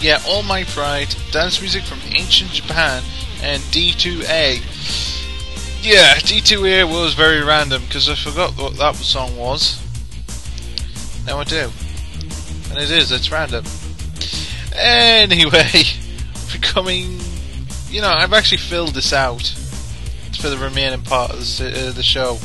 S2: Yeah, All My Pride, dance music from ancient Japan, and D2A. Yeah, D2A was very random because I forgot what that song was. Now I do. And it is, it's random. Anyway, becoming. You know, I've actually filled this out for the remaining part of the, uh, the show.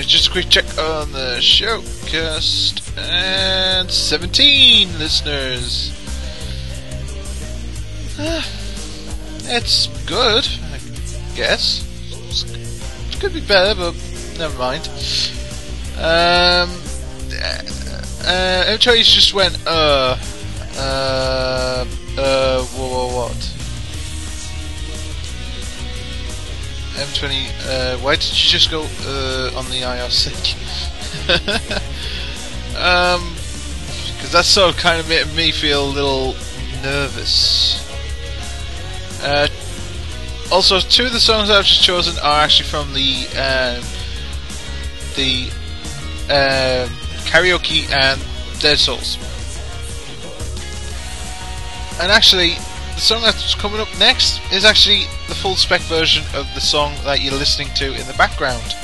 S2: Uh, just a quick check on the Shoutcast. And 17 listeners. Uh, it's good, I guess. It could be better, but never mind. Um, uh, Every just went, uh, uh, uh, M20, uh, why did you just go, uh, on the IRC? um, because that sort of kind of made me feel a little nervous. Uh, also, two of the songs I've just chosen are actually from the, um, the, um, karaoke and Dead Souls. And actually, the song that's coming up next is actually the full spec version of the song that you're listening to in the background,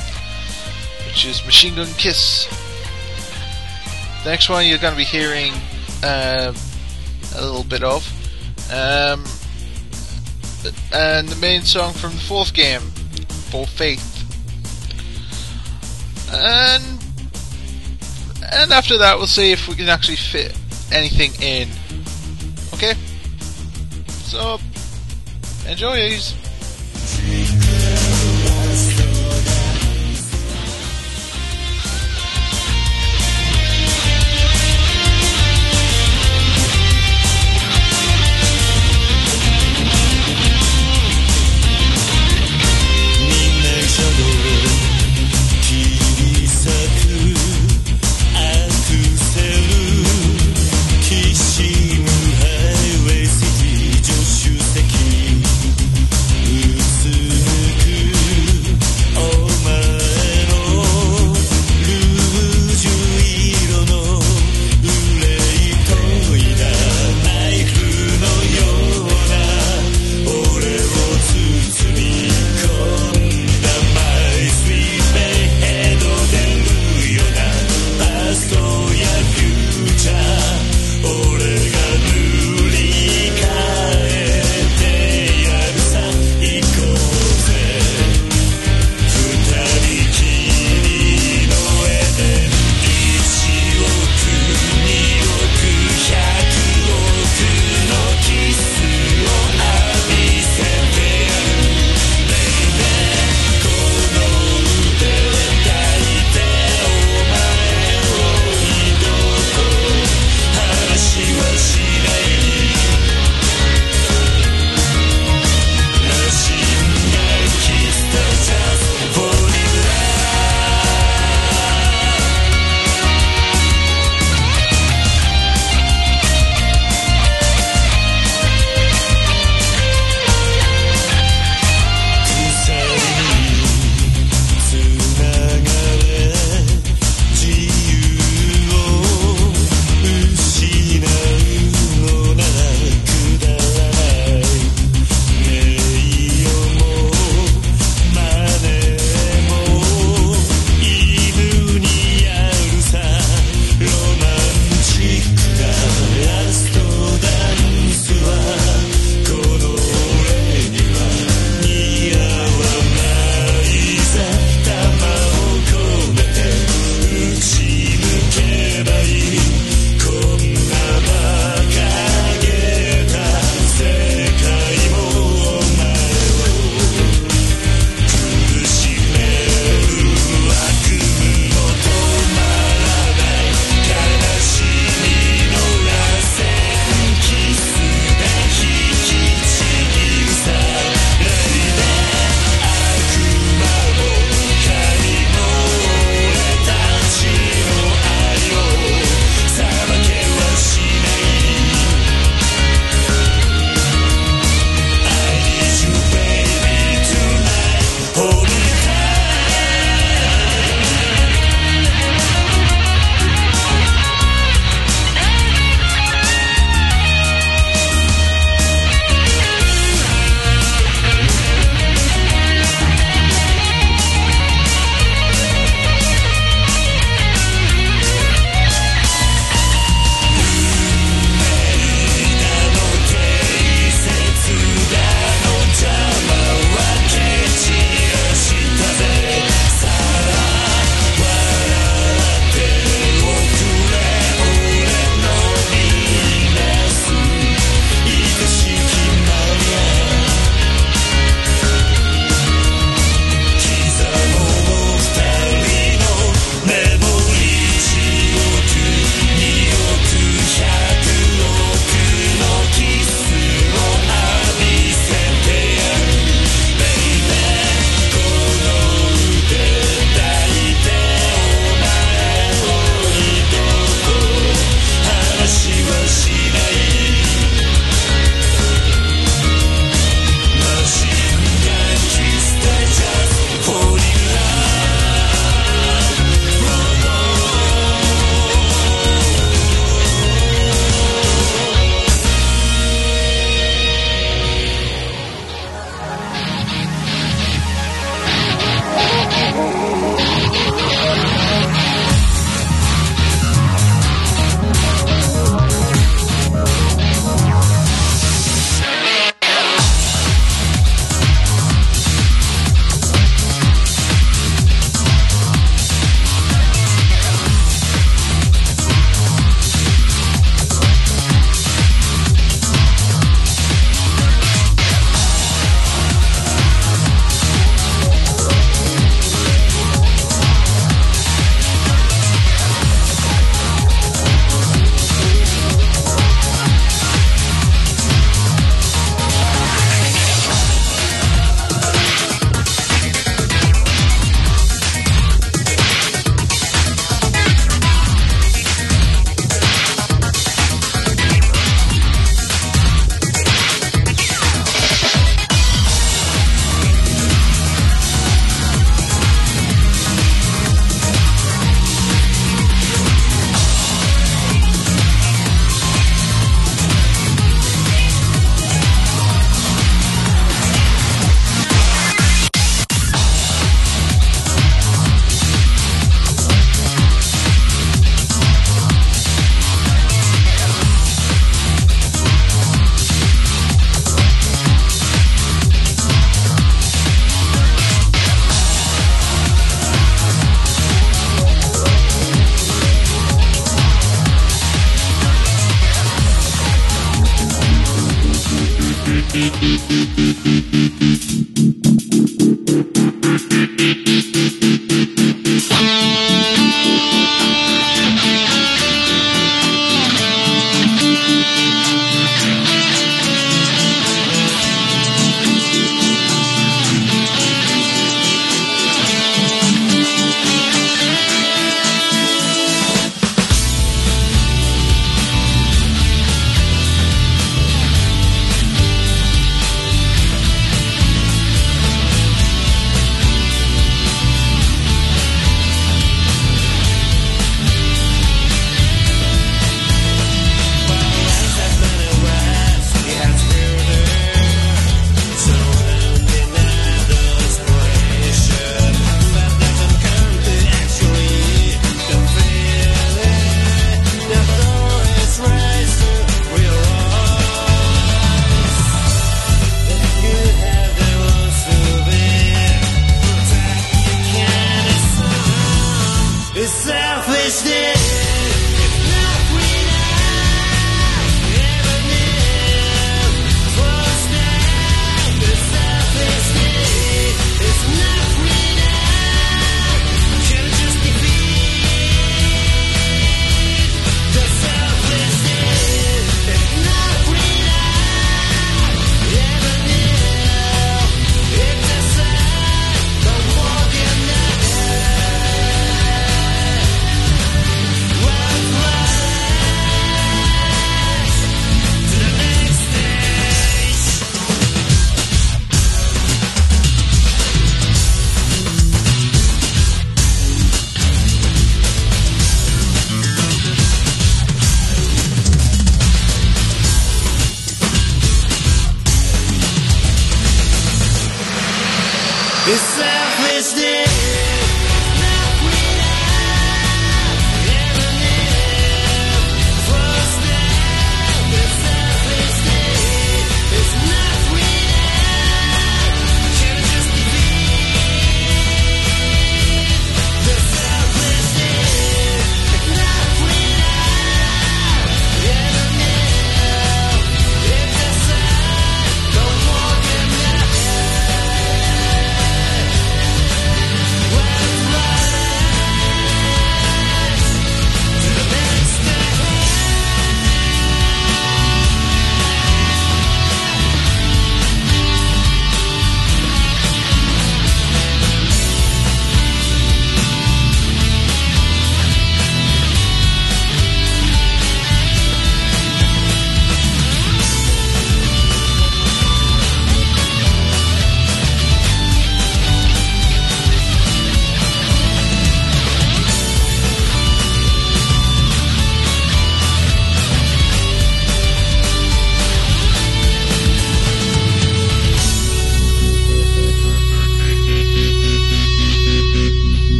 S2: which is Machine Gun Kiss. The next one you're going to be hearing um, a little bit of. Um, and the main song from the fourth game, For Faith. And and after that we'll see if we can actually fit anything in. Okay? So enjoy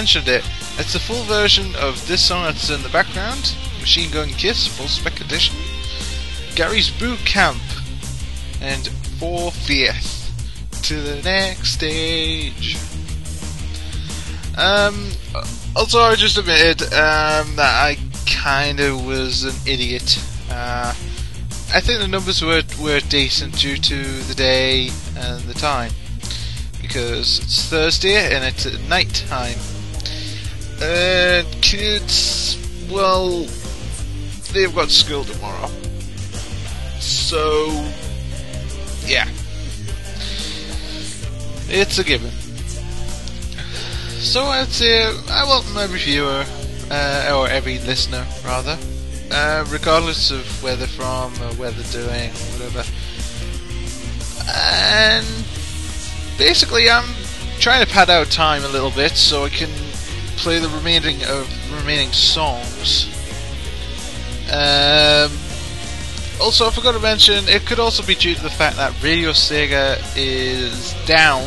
S2: mentioned it. It's the full version of this song that's in the background Machine Gun Kiss, full spec edition. Gary's Boot Camp, and For Faith. To the next stage. Um, also, I just admitted um, that I kind of was an idiot. Uh, I think the numbers were were decent due to the day and the time because it's Thursday and it's at night time. And kids, well, they've got school tomorrow, so yeah, it's a given. So I'd say I welcome every viewer, uh, or every listener rather, uh, regardless of where they're from or where they're doing, whatever. And basically, I'm trying to pad out time a little bit so I can play the remaining of remaining songs. Um, also, I forgot to mention, it could also be due to the fact that Radio Sega is down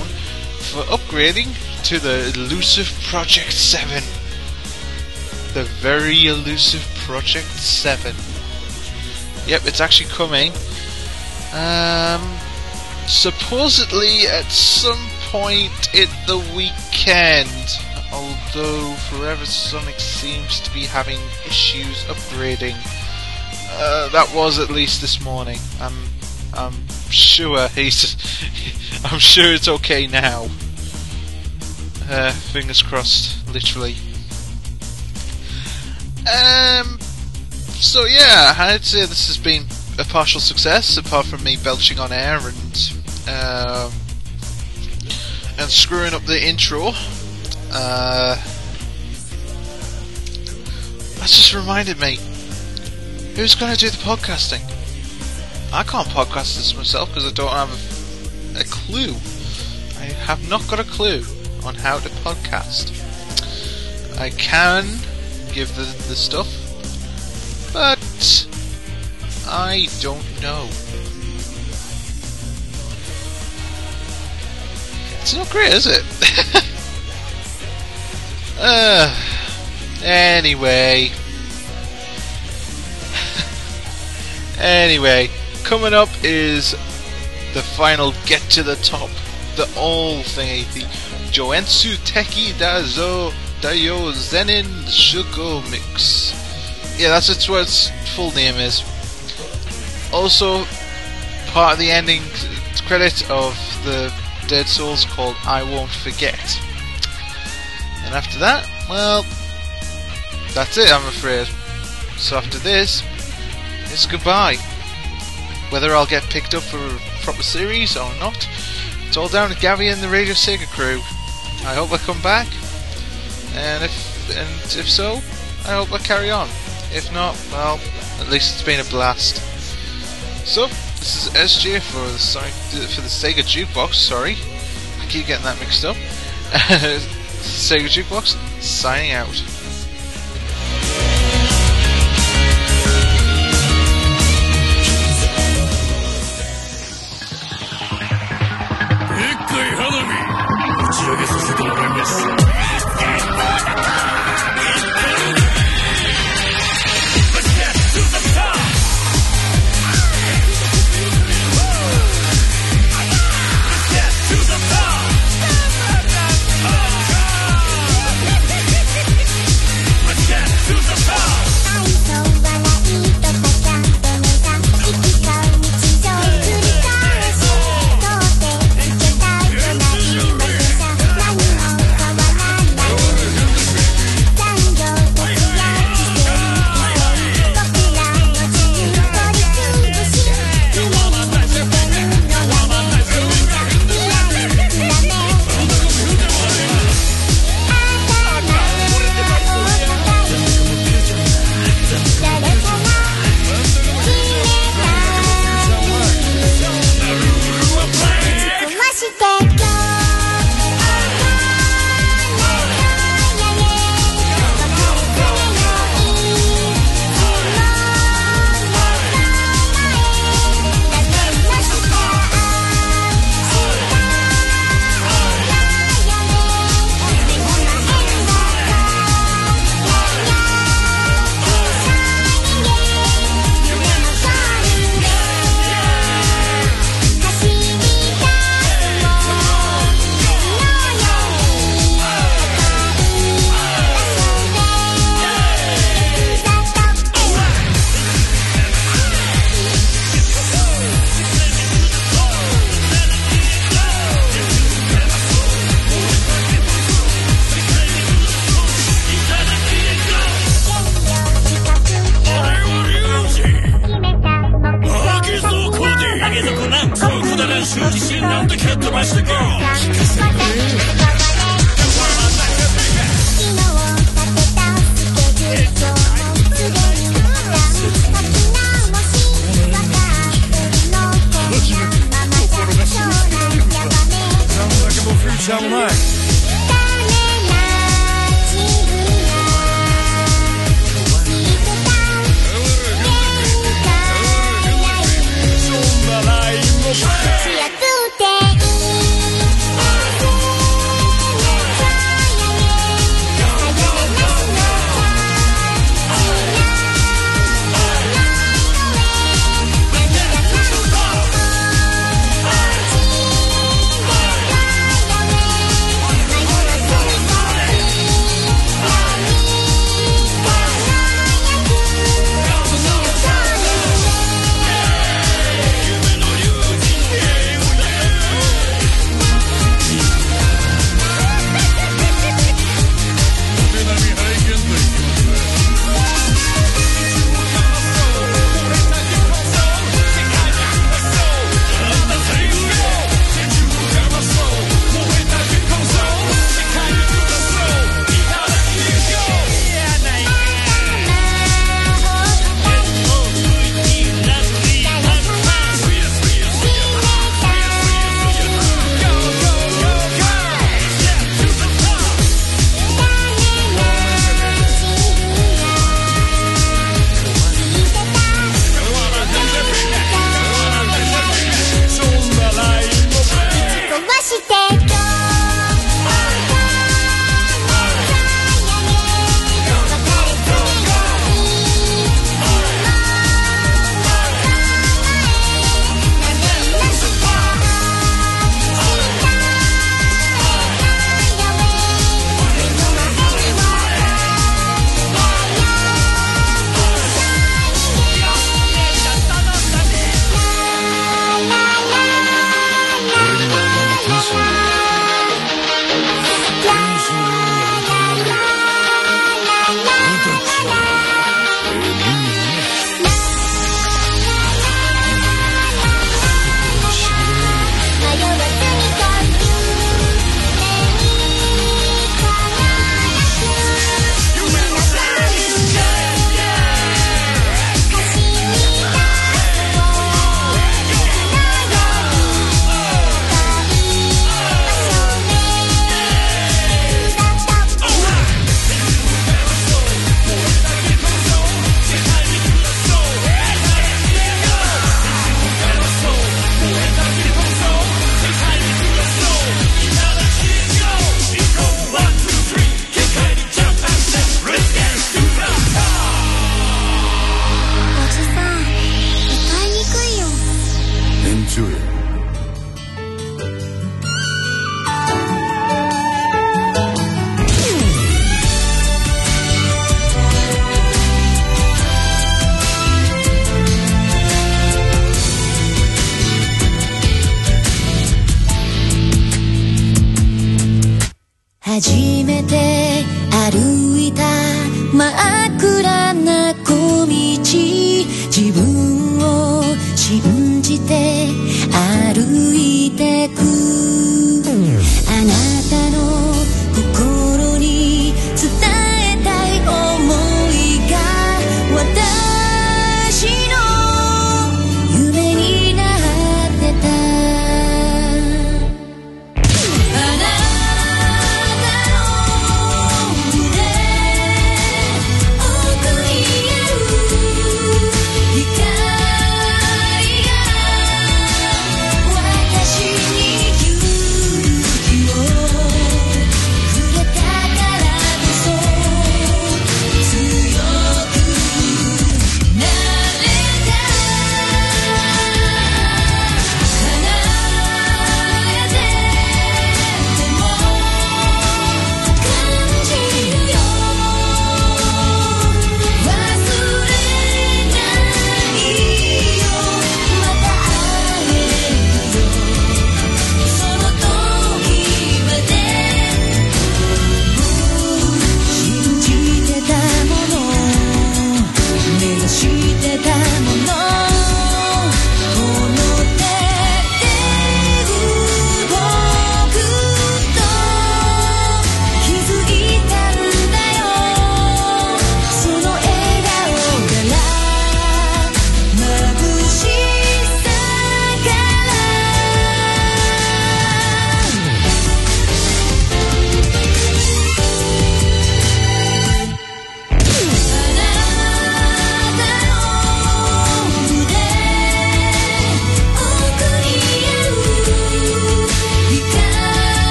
S2: for upgrading to the elusive Project 7 the very elusive Project 7. Yep, it's actually coming. Um, supposedly, at some point in the weekend. Although Forever Sonic seems to be having issues upgrading. Uh, that was at least this morning. I'm, I'm sure he's. I'm sure it's okay now. Uh, fingers crossed, literally. Um. So yeah, I'd say this has been a partial success, apart from me belching on air and um, and screwing up the intro. Uh, that just reminded me. Who's going to do the podcasting? I can't podcast this myself because I don't have a, a clue. I have not got a clue on how to podcast. I can give the, the stuff, but I don't know. It's not great, is it? uh, anyway. anyway, coming up is the final Get to the Top, the all thingy, the Joensu Teki Dazo Dayo Zenin Shuko Mix. Yeah, that's its what its full name is. Also, part of the ending credit of the Dead Souls called I Won't Forget. And after that, well, that's it, I'm afraid. So after this, it's goodbye. Whether I'll get picked up for a proper series or not, it's all down to Gavi and the Radio Sega crew. I hope I come back, and if and if so, I hope I carry on. If not, well, at least it's been a blast. So, this is SJ for the Sonic, for the Sega Jukebox. Sorry, I keep getting that mixed up. Sega Jukebox signing out.